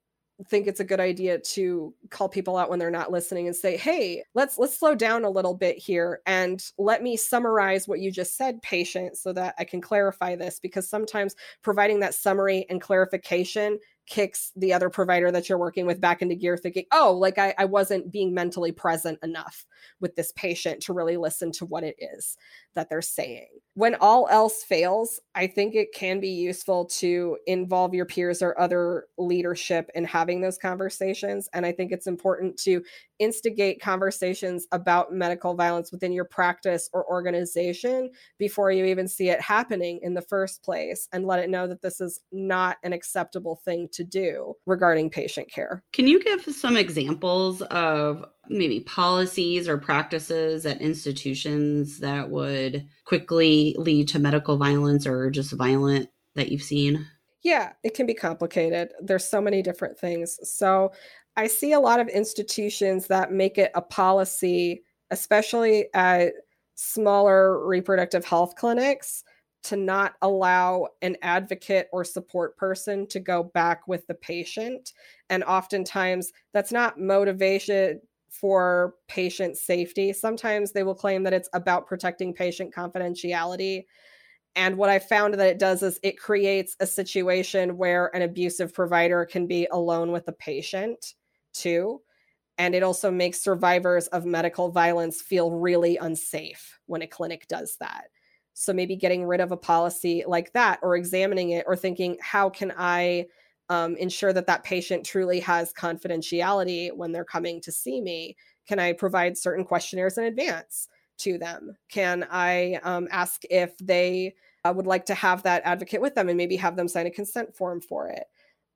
think it's a good idea to call people out when they're not listening and say hey let's let's slow down a little bit here and let me summarize what you just said patient so that i can clarify this. Because sometimes providing that summary and clarification kicks the other provider that you're working with back into gear thinking oh like I, I wasn't being mentally present enough with this patient to really listen to what it is that they're saying. When all else fails i think it can be useful to involve your peers or other leadership in having those conversations and i think it's important to instigate conversations about medical violence within your practice or organization before you even see it happening in the first place and let it know that this is not an acceptable thing to do regarding patient care. Can you give some examples of maybe policies or practices at institutions that would quickly lead to medical violence or just violent that you've seen? Yeah, it can be complicated. There's so many different things. So I see a lot of institutions that make it a policy, especially at smaller reproductive health clinics, to not allow an advocate or support person to go back with the patient. And oftentimes that's not motivation for patient safety. Sometimes they will claim that it's about protecting patient confidentiality. And what I found that it does is it creates a situation where an abusive provider can be alone with the patient too. And it also makes survivors of medical violence feel really unsafe when a clinic does that. So maybe getting rid of a policy like that or examining it or thinking, how can I um, ensure that that patient truly has confidentiality when they're coming to see me? Can I provide certain questionnaires in advance to them? Can I um, ask if they uh, would like to have that advocate with them and maybe have them sign a consent form for it?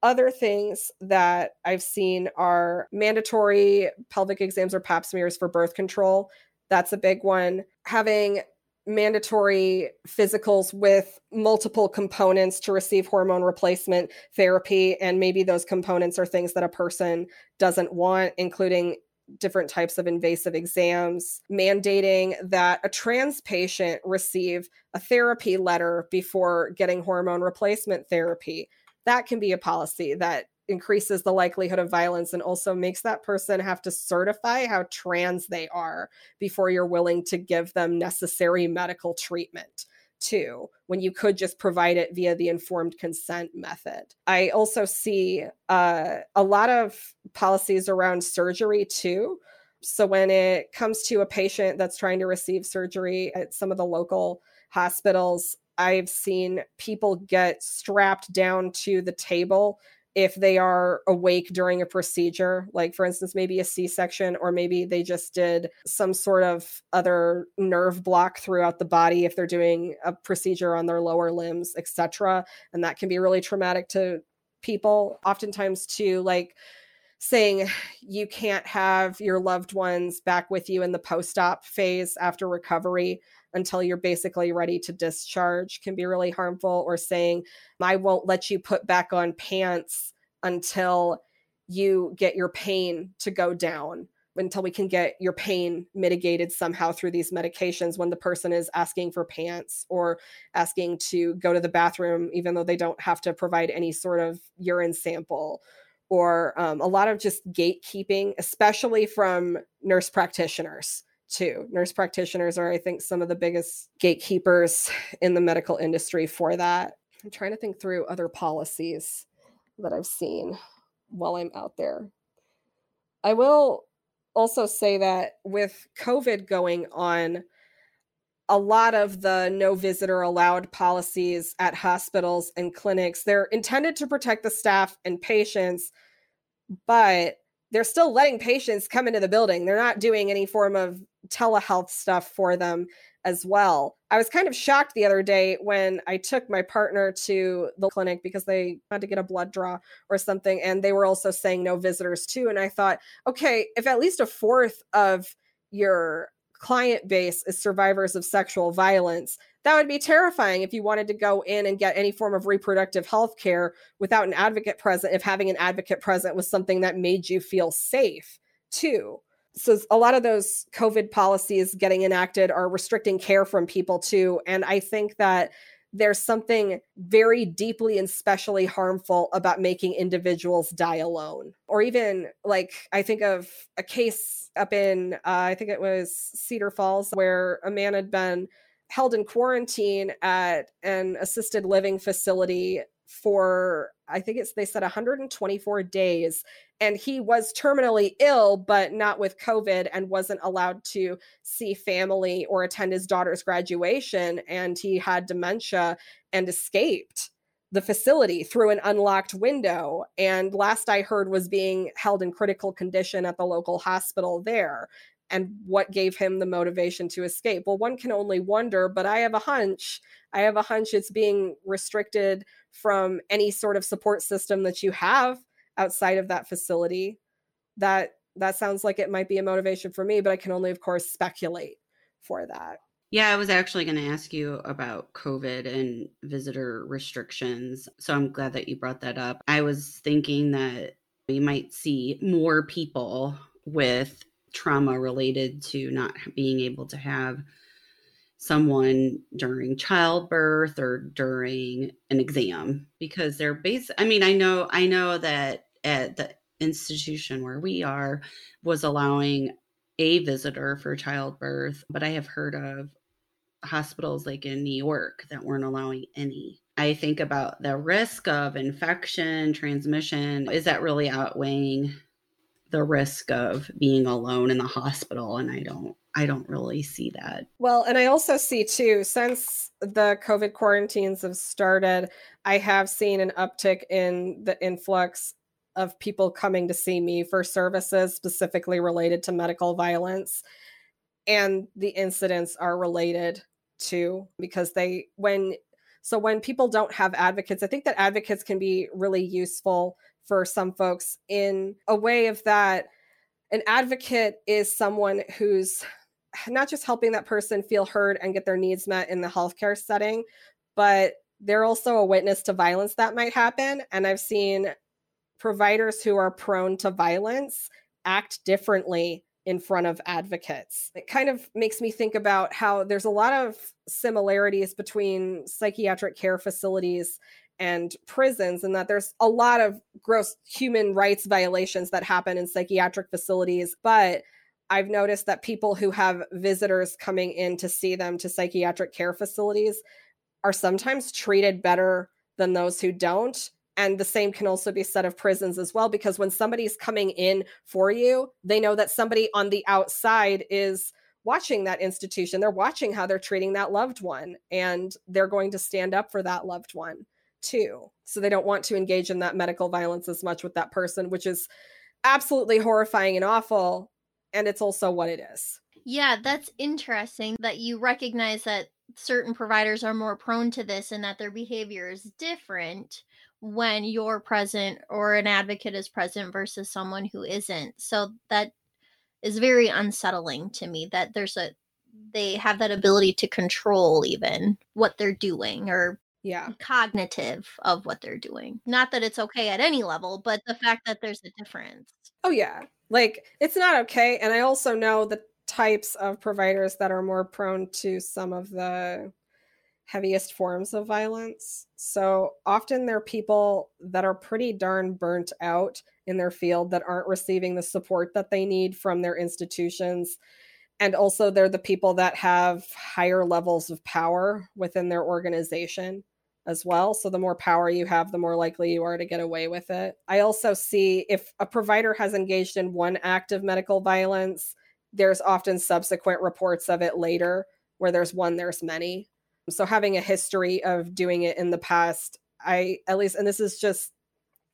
Other things that I've seen are mandatory pelvic exams or pap smears for birth control. That's a big one. Having mandatory physicals with multiple components to receive hormone replacement therapy. And maybe those components are things that a person doesn't want, including different types of invasive exams, mandating that a trans patient receive a therapy letter before getting hormone replacement therapy. That can be a policy that increases the likelihood of violence and also makes that person have to certify how trans they are before you're willing to give them necessary medical treatment too when you could just provide it via the informed consent method. I also see uh, a lot of policies around surgery too. So when it comes to a patient that's trying to receive surgery at some of the local hospitals i've seen people get strapped down to the table if they are awake during a procedure, like for instance, maybe a C section, or maybe they just did some sort of other nerve block throughout the body if they're doing a procedure on their lower limbs, etc. And that can be really traumatic to people. Oftentimes, too, like saying you can't have your loved ones back with you in the post op phase after recovery until you're basically ready to discharge can be really harmful, or saying, I won't let you put back on pants until you get your pain to go down until we can get your pain mitigated somehow through these medications when the person is asking for pants or asking to go to the bathroom even though they don't have to provide any sort of urine sample or um, a lot of just gatekeeping especially from nurse practitioners too. Nurse practitioners are, I think, some of the biggest gatekeepers in the medical industry for that. I'm trying to think through other policies that I've seen while I'm out there. I will also say that with COVID going on, a lot of the no visitor allowed policies at hospitals and clinics, they're intended to protect the staff and patients, but they're still letting patients come into the building. They're not doing any form of telehealth stuff for them as well. I was kind of shocked the other day when I took my partner to the clinic because they had to get a blood draw or something. And they were also saying no visitors too. And I thought, okay, if at least a fourth of your client base is survivors of sexual violence, that would be terrifying if you wanted to go in and get any form of reproductive health care without an advocate present, if having an advocate present was something that made you feel safe too so a lot of those covid policies getting enacted are restricting care from people too and i think that there's something very deeply and specially harmful about making individuals die alone or even like i think of a case up in uh, i think it was cedar falls where a man had been held in quarantine at an assisted living facility for I think it's they said 124 days and he was terminally ill but not with covid and wasn't allowed to see family or attend his daughter's graduation and he had dementia and escaped the facility through an unlocked window and last i heard was being held in critical condition at the local hospital there and what gave him the motivation to escape. Well one can only wonder but i have a hunch i have a hunch it's being restricted from any sort of support system that you have outside of that facility. That that sounds like it might be a motivation for me but i can only of course speculate for that. Yeah i was actually going to ask you about covid and visitor restrictions so i'm glad that you brought that up. I was thinking that we might see more people with trauma related to not being able to have someone during childbirth or during an exam because they're based I mean I know I know that at the institution where we are was allowing a visitor for childbirth but I have heard of hospitals like in New York that weren't allowing any. I think about the risk of infection transmission. Is that really outweighing the risk of being alone in the hospital and I don't I don't really see that. Well, and I also see too, since the COVID quarantines have started, I have seen an uptick in the influx of people coming to see me for services specifically related to medical violence. And the incidents are related to because they, when, so when people don't have advocates, I think that advocates can be really useful for some folks in a way of that an advocate is someone who's not just helping that person feel heard and get their needs met in the healthcare setting, but they're also a witness to violence that might happen. And I've seen providers who are prone to violence act differently in front of advocates. It kind of makes me think about how there's a lot of similarities between psychiatric care facilities and prisons, and that there's a lot of gross human rights violations that happen in psychiatric facilities. But I've noticed that people who have visitors coming in to see them to psychiatric care facilities are sometimes treated better than those who don't. And the same can also be said of prisons as well, because when somebody's coming in for you, they know that somebody on the outside is watching that institution. They're watching how they're treating that loved one, and they're going to stand up for that loved one too. So they don't want to engage in that medical violence as much with that person, which is absolutely horrifying and awful and it's also what it is. Yeah, that's interesting that you recognize that certain providers are more prone to this and that their behavior is different when you're present or an advocate is present versus someone who isn't. So that is very unsettling to me that there's a they have that ability to control even what they're doing or yeah cognitive of what they're doing not that it's okay at any level but the fact that there's a difference oh yeah like it's not okay. And I also know the types of providers that are more prone to some of the heaviest forms of violence. So often they're people that are pretty darn burnt out in their field that aren't receiving the support that they need from their institutions. And also, they're the people that have higher levels of power within their organization as well. So the more power you have, the more likely you are to get away with it. I also see if a provider has engaged in one act of medical violence, there's often subsequent reports of it later where there's one, there's many. So having a history of doing it in the past, I at least, and this is just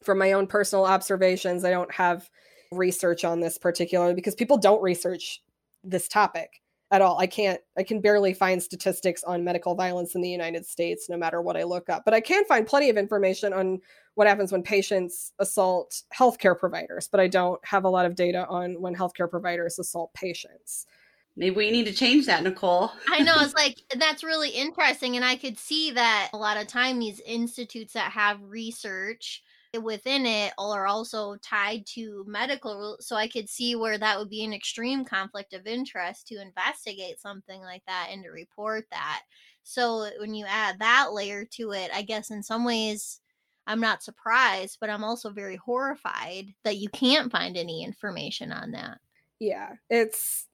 from my own personal observations, I don't have research on this particularly because people don't research this topic at all. I can't, I can barely find statistics on medical violence in the United States, no matter what I look up. But I can find plenty of information on what happens when patients assault healthcare providers, but I don't have a lot of data on when healthcare providers assault patients. Maybe we need to change that, Nicole. I know. It's like that's really interesting. And I could see that a lot of time these institutes that have research within it are also tied to medical so i could see where that would be an extreme conflict of interest to investigate something like that and to report that. So when you add that layer to it i guess in some ways i'm not surprised but i'm also very horrified that you can't find any information on that. Yeah it's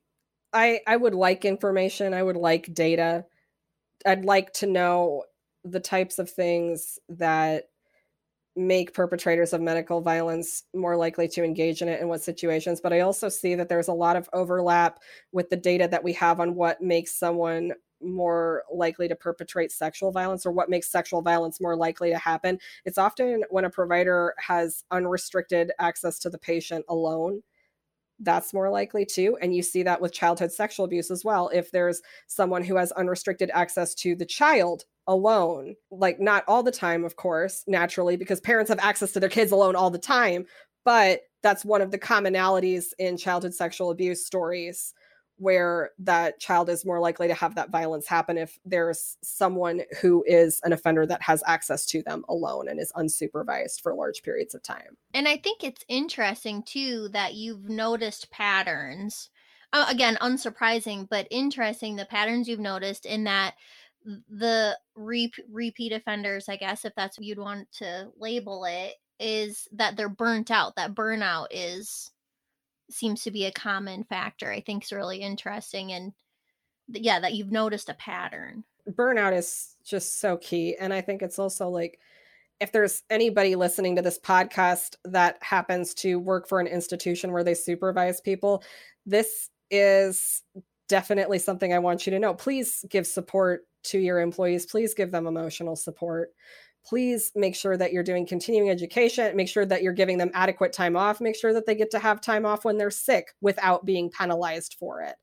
i i would like information i would like data. I'd like to know the types of things that make perpetrators of medical violence more likely to engage in it in what situations but i also see that there's a lot of overlap with the data that we have on what makes someone more likely to perpetrate sexual violence or what makes sexual violence more likely to happen. It's often when a provider has unrestricted access to the patient alone that's more likely too. And you see that with childhood sexual abuse as well. If there's someone who has unrestricted access to the child alone, like not all the time, of course, naturally, because parents have access to their kids alone all the time. But that's one of the commonalities in childhood sexual abuse stories where that child is more likely to have that violence happen if there's someone who is an offender that has access to them alone and is unsupervised for large periods of time. And I think it's interesting too that you've noticed patterns uh, again unsurprising but interesting the patterns you've noticed in that the re- repeat offenders i guess if that's what you'd want to label it is that they're burnt out that burnout is seems to be a common factor i think is really interesting and yeah that you've noticed a pattern. Burnout is just so key and i think it's also like if there's anybody listening to this podcast that happens to work for an institution where they supervise people this is definitely something i want you to know. Please give support to your employees. Please give them emotional support please make sure that you're doing continuing education make sure that you're giving them adequate time off make sure that they get to have time off when they're sick without being penalized for it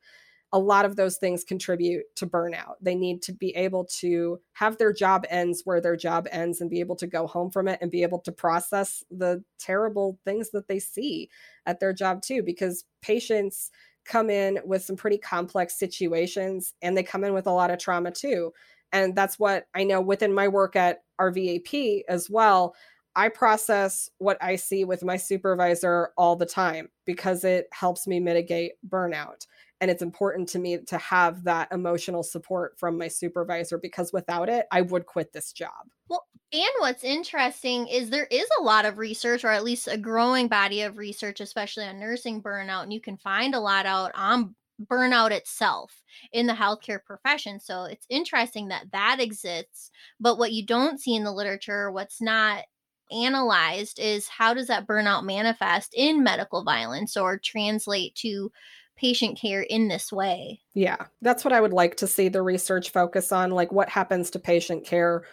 a lot of those things contribute to burnout. They need to be able to have their job ends where their job ends and be able to go home from it and be able to process the terrible things that they see at their job too because patients come in with some pretty complex situations and they come in with a lot of trauma too. And that's what I know within my work at RVAP as well. I process what I see with my supervisor all the time because it helps me mitigate burnout and it's important to me to have that emotional support from my supervisor because without it i would quit this job well and what's interesting is there is a lot of research or at least a growing body of research especially on nursing burnout and you can find a lot out on burnout itself in the healthcare profession so it's interesting that that exists but what you don't see in the literature what's not analyzed is how does that burnout manifest in medical violence or translate to patient care in this way. Yeah, that's what I would like to see the research focus on like what happens to patient care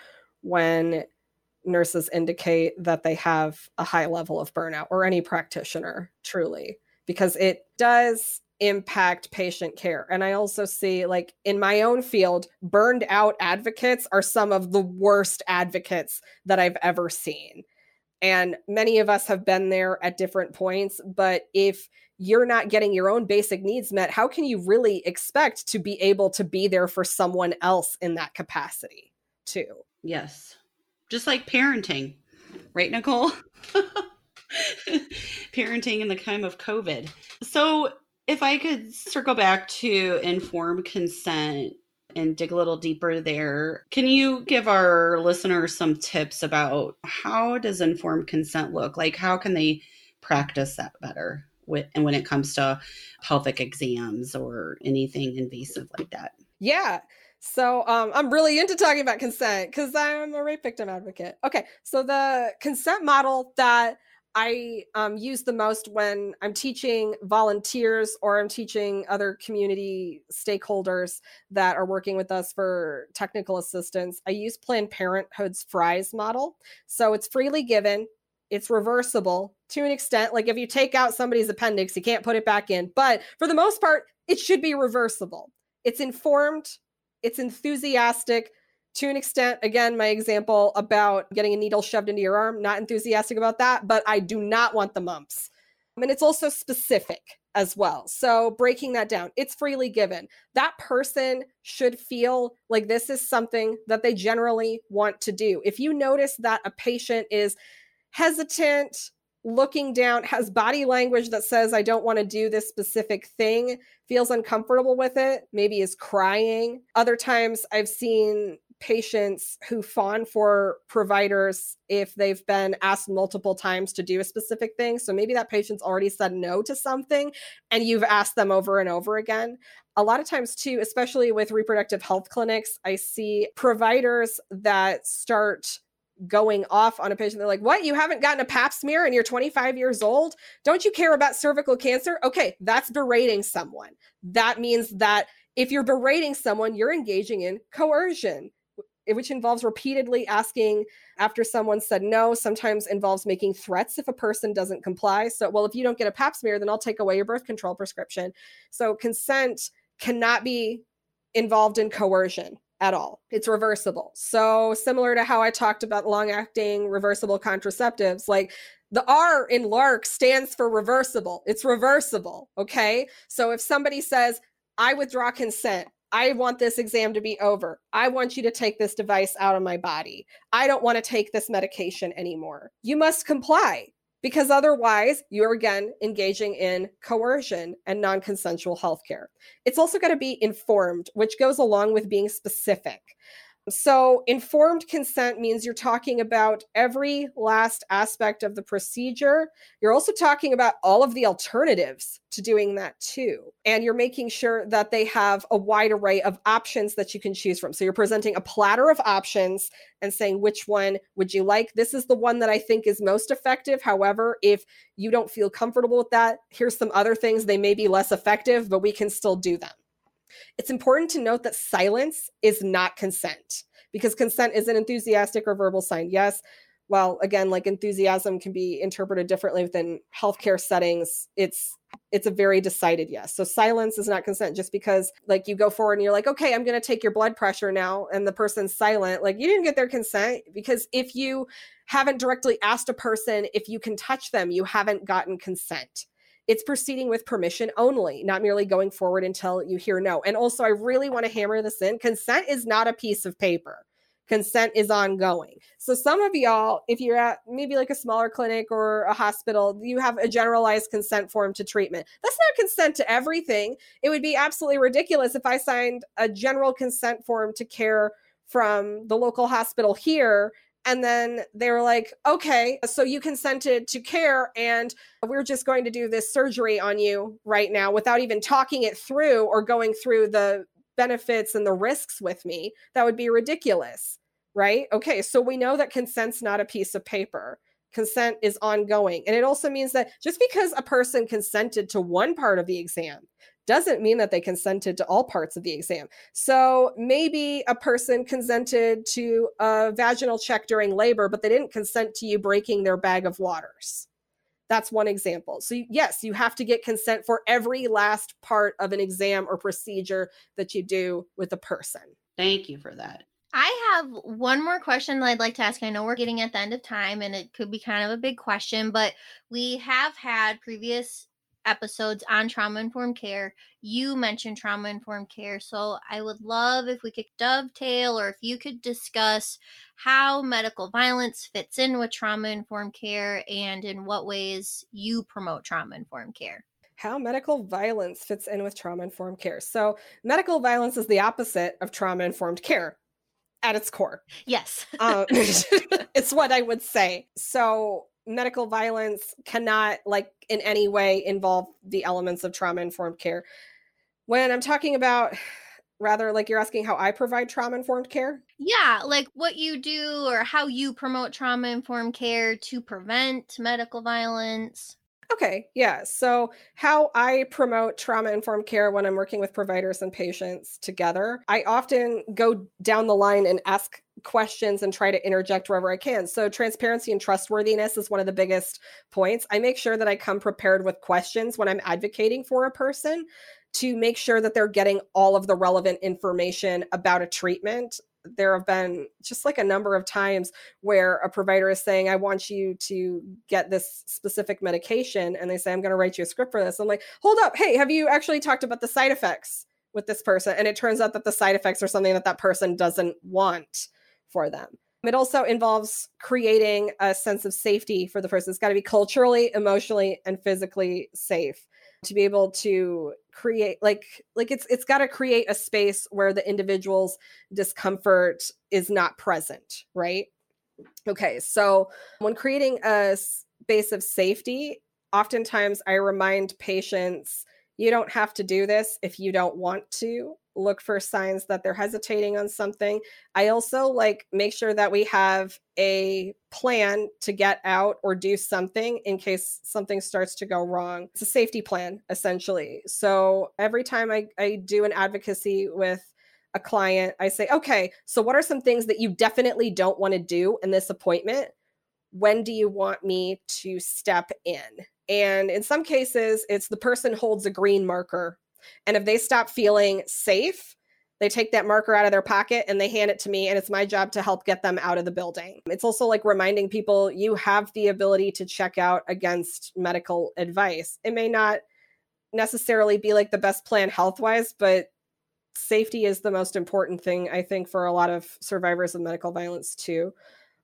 when nurses indicate that they have a high level of burnout or any practitioner truly because it does impact patient care. And I also see, like, in my own field, burned out advocates are some of the worst advocates that I've ever seen. And many of us have been there at different points. But if you're not getting your own basic needs met, how can you really expect to be able to be there for someone else in that capacity, too? Yes. Just like parenting, right, Nicole? parenting in the time of COVID. So, if I could circle back to informed consent and dig a little deeper there, can you give our listeners some tips about how does informed consent look? Like, how can they practice that better? with and when it comes to pelvic exams or anything invasive like that. Yeah. So um, I'm really into talking about consent because I'm a rape victim advocate. Okay, so the consent model that I um, use the most when I'm teaching volunteers or I'm teaching other community stakeholders that are working with us for technical assistance. I use Planned Parenthood's FRIES model. So it's freely given, it's reversible to an extent. Like if you take out somebody's appendix, you can't put it back in. But for the most part, it should be reversible. It's informed, it's enthusiastic to an extent. Again, my example about getting a needle shoved into your arm, not enthusiastic about that, but I do not want the mumps. And it's also specific as well. So breaking that down, it's freely given. That person should feel like this is something that they generally want to do. If you notice that a patient is hesitant, looking down, has body language that says, I don't want to do this specific thing, feels uncomfortable with it, maybe is crying. Other times I've seen patients who fawn for providers if they've been asked multiple times to do a specific thing. So maybe that patient's already said no to something and you've asked them over and over again. A lot of times, too, especially with reproductive health clinics, I see providers that start going off on a patient. They're like, What? You haven't gotten a pap smear and you're 25 years old? Don't you care about cervical cancer? Okay, that's berating someone. That means that if you're berating someone, you're engaging in coercion, which involves repeatedly asking after someone said no, sometimes involves making threats if a person doesn't comply. So, well, if you don't get a pap smear, then I'll take away your birth control prescription. So, consent cannot be involved in coercion at all. It's reversible. So, similar to how I talked about long acting reversible contraceptives, like the R in LARC stands for reversible. It's reversible. Okay. So, if somebody says, I withdraw consent, I want this exam to be over. I want you to take this device out of my body. I don't want to take this medication anymore. You must comply. because otherwise you're again engaging in coercion and non-consensual healthcare. It's also got to be informed, which goes along with being specific. So, informed consent means you're talking about every last aspect of the procedure. You're also talking about all of the alternatives to doing that too. And you're making sure that they have a wide array of options that you can choose from. So, you're presenting a platter of options and saying, which one would you like? This is the one that I think is most effective. However, if you don't feel comfortable with that, here's some other things. They may be less effective, but we can still do them. It's important to note that silence is not consent because consent is an enthusiastic or verbal sign. Yes, well, again, like enthusiasm can be interpreted differently within healthcare settings. It's it's a very decided yes. So silence is not consent just because like you go forward and you're like, okay, I'm to take your blood pressure now, and the person's silent. Like you didn't get their consent because if you haven't directly asked a person if you can touch them, you haven't gotten consent it's proceeding with permission only, not merely going forward until you hear no. And also, I really want to hammer this in consent is not a piece of paper. Consent is ongoing. So, some of y'all, if you're at maybe like a smaller clinic or a hospital, you have a generalized consent form to treatment. That's not consent to everything. It would be absolutely ridiculous if I signed a general consent form to care from the local hospital here and then they were like, okay, so you consented to care, and we're just going to do this surgery on you right now without even talking it through or going through the benefits and the risks with me. That would be ridiculous, right? Okay, so we know that consent's not a piece of paper. Consent is ongoing. And it also means that just because a person consented to one part of the exam doesn't mean that they consented to all parts of the exam. So maybe a person consented to a vaginal check during labor, but they didn't consent to you breaking their bag of waters. That's one example. So, yes, you have to get consent for every last part of an exam or procedure that you do with a person. Thank you for that. I have one more question that I'd like to ask. I know we're getting at the end of time and it could be kind of a big question, but we have had previous episodes on trauma informed care. You mentioned trauma informed care. So I would love if we could dovetail or if you could discuss how medical violence fits in with trauma informed care and in what ways you promote trauma informed care. How medical violence fits in with trauma informed care. So, medical violence is the opposite of trauma informed care at its core. Yes. uh, it's what I would say. So, medical violence cannot like in any way involve the elements of trauma informed care. When i'm talking about rather like you're asking how i provide trauma informed care? Yeah like what you do or how you promote trauma informed care to prevent medical violence Okay, yeah. So, how I promote trauma informed care when I'm working with providers and patients together, I often go down the line and ask questions and try to interject wherever I can. So, transparency and trustworthiness is one of the biggest points. I make sure that I come prepared with questions when I'm advocating for a person to make sure that they're getting all of the relevant information about a treatment there have been just like a number of times where a provider is saying, I want you to get this specific medication. And they say, I'm going to write you a script for this. I'm like, hold up. Hey, have you actually talked about the side effects with this person? And it turns out that the side effects are something that that person doesn't want for them. It also involves creating a sense of safety for the person. It's got to be culturally, emotionally, and physically safe to be able to create like like it's it's got to create a space where the individual's discomfort is not present right? Okay so when creating a space of safety oftentimes i remind patients you don't have to do this if you don't want to look for signs that they're hesitating on something. I also like make sure that we have a plan to get out or do something in case something starts to go wrong. It's a safety plan essentially. So every time I, I do an advocacy with a client, I say, okay, so what are some things that you definitely don't want to do in this appointment? When do you want me to step in? And in some cases, it's the person holds a green marker and if they stop feeling safe, they take that marker out of their pocket and they hand it to me and it's my job to help get them out of the building. It's also like reminding people you have the ability to check out against medical advice. It may not necessarily be like the best plan health wise but safety is the most important thing i think for a lot of survivors of medical violence too.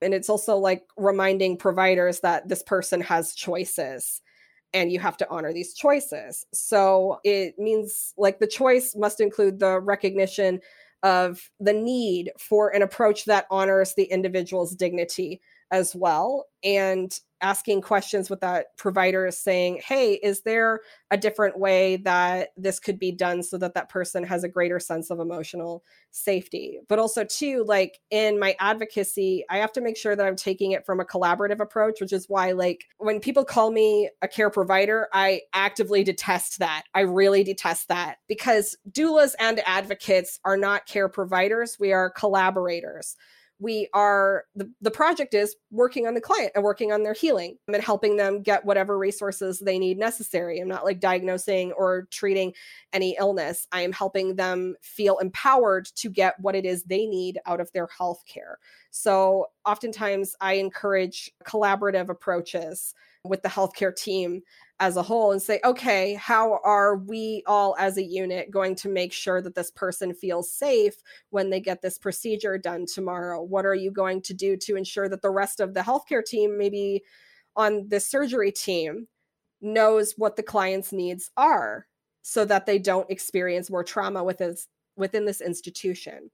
And it's also like reminding providers that this person has choices and you have to honor these choices. So it means like the choice must include the recognition of the need for an approach that honors the individual's dignity as well and asking questions with that provider is saying hey is there a different way that this could be done so that that person has a greater sense of emotional safety? But also too like in my advocacy i have to make sure that i'm taking it from a collaborative approach which is why like when people call me a care provider i actively detest that. I really detest that because doulas and advocates are not care providers we are collaborators we are the, the project is working on the client and working on their healing and helping them get whatever resources they need necessary. I'm not like diagnosing or treating any illness. I am helping them feel empowered to get what it is they need out of their health care. So oftentimes i encourage collaborative approaches with the healthcare team as a whole and say, okay, how are we all as a unit going to make sure that this person feels safe when they get this procedure done tomorrow? What are you going to do to ensure that the rest of the healthcare team, maybe on the surgery team, knows what the client's needs are so that they don't experience more trauma with within this institution?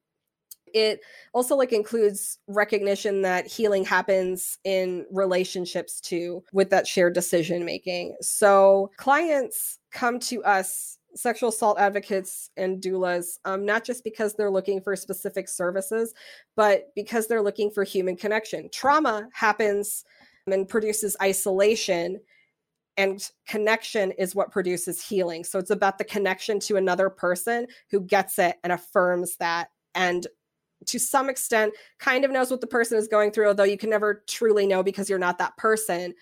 It also like includes recognition that healing happens in relationships too with that shared decision making. So clients come to us sexual assault advocates and doulas um, not just because they're looking for specific services but because they're looking for human connection. Trauma happens and produces isolation and connection is what produces healing. So it's about the connection to another person who gets it and affirms that and to some extent kind of knows what the person is going through, although you can never truly know because you're not that person.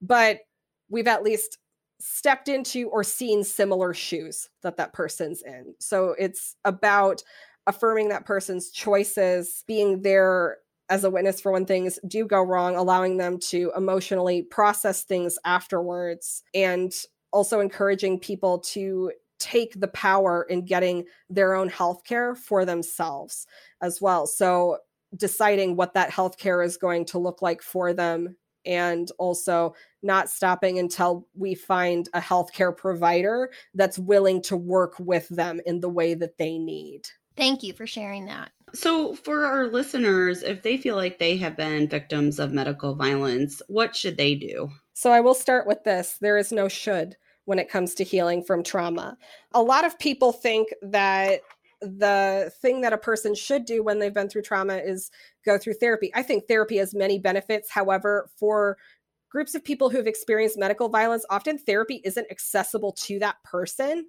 But we've at least stepped into or seen similar shoes that that person's in. So it's about affirming that person's choices, being there as a witness for when things do go wrong, allowing them to emotionally process things afterwards, and also encouraging people to take the power in getting their own health care for themselves as well. So deciding what that health care is going to look like for them and also not stopping until we find a healthcare provider that's willing to work with them in the way that they need. Thank you for sharing that. So, for our listeners, if they feel like they have been victims of medical violence, what should they do? So, I will start with this there is no should when it comes to healing from trauma. A lot of people think that the thing that a person should do when they've been through trauma is go through therapy. I think therapy has many benefits. However, for groups of people who have experienced medical violence, often therapy isn't accessible to that person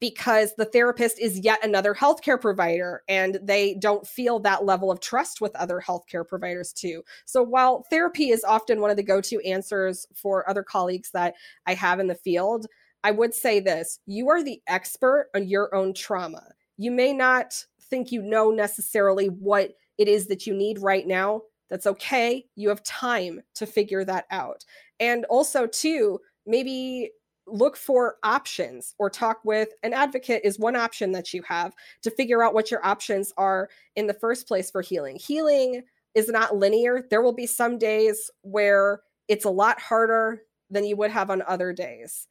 because the therapist is yet another healthcare provider and they don't feel that level of trust with other healthcare providers too. So while therapy is often one of the go-to answers for other colleagues that I have in the field, I would say this, you are the expert on your own trauma. You may not think you know necessarily what it is that you need right now. That's okay. You have time to figure that out. And also, too, maybe look for options or talk with an advocate is one option that you have to figure out what your options are in the first place for healing. Healing is not linear. There will be some days where it's a lot harder than you would have on other days.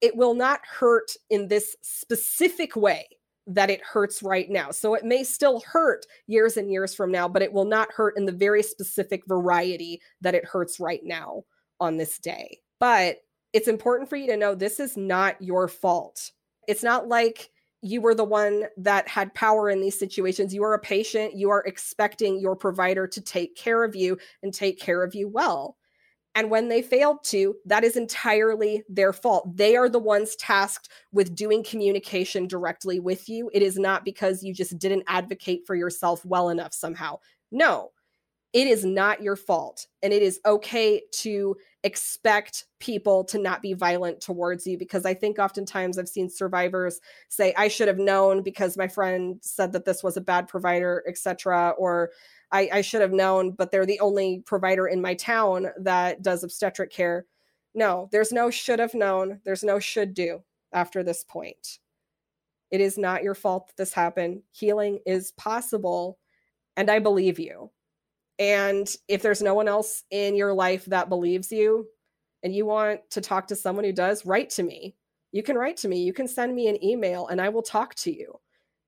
It will not hurt in this specific way that it hurts right now. So it may still hurt years and years from now, but it will not hurt in the very specific variety that it hurts right now on this day. But it's important for you to know this is not your fault. It's not like you were the one that had power in these situations. You are a patient. You are expecting your provider to take care of you and take care of you well. And when they failed to, that is entirely their fault. They are the ones tasked with doing communication directly with you. It is not because you just didn't advocate for yourself well enough somehow. No, it is not your fault. And it is okay to expect people to not be violent towards you because I think oftentimes I've seen survivors say, I should have known because my friend said that this was a bad provider, etc. Or I, I should have known, but they're the only provider in my town that does obstetric care. No, there's no should have known. There's no should do after this point. It is not your fault that this happened. Healing is possible. And I believe you And if there's no one else in your life that believes you and you want to talk to someone who does, write to me. You can write to me. You can send me an email and I will talk to you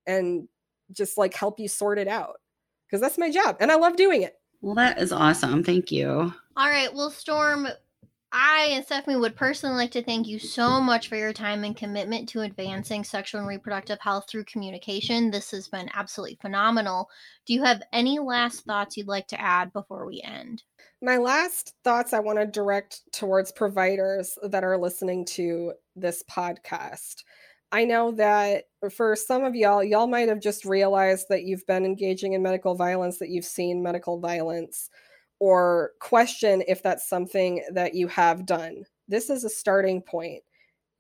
and just like help you sort it out because that's my job and I love doing it. Well, that is awesome. Thank you. All right. Well, Storm, I and Stephanie would personally like to thank you so much for your time and commitment to advancing sexual and reproductive health through communication. This has been absolutely phenomenal. Do you have any last thoughts you'd like to add before we end? My last thoughts I want to direct towards providers that are listening to this podcast. I know that for some of y'all, y'all might have just realized that you've been engaging in medical violence, that you've seen medical violence, or question if that's something that you have done. This is a starting point.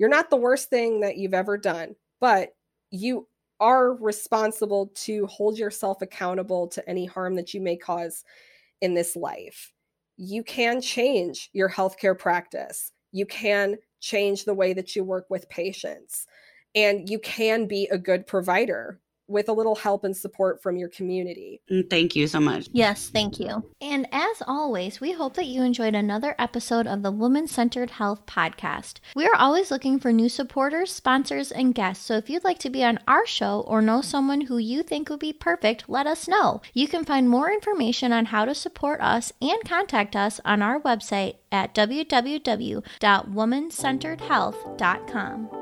You're not the worst thing that you've ever done, but you are responsible to hold yourself accountable to any harm that you may cause in this life. You can change your healthcare practice. You can change the way that you work with patients and you can be a good provider with a little help and support from your community. Mm, thank you so much. Yes, thank you. And as always, we hope that you enjoyed another episode of the Woman Centered Health Podcast. We are always looking for new supporters, sponsors, and guests. So if you'd like to be on our show or know someone who you think would be perfect, let us know. You can find more information on how to support us and contact us on our website at www.womancenteredhealth.com.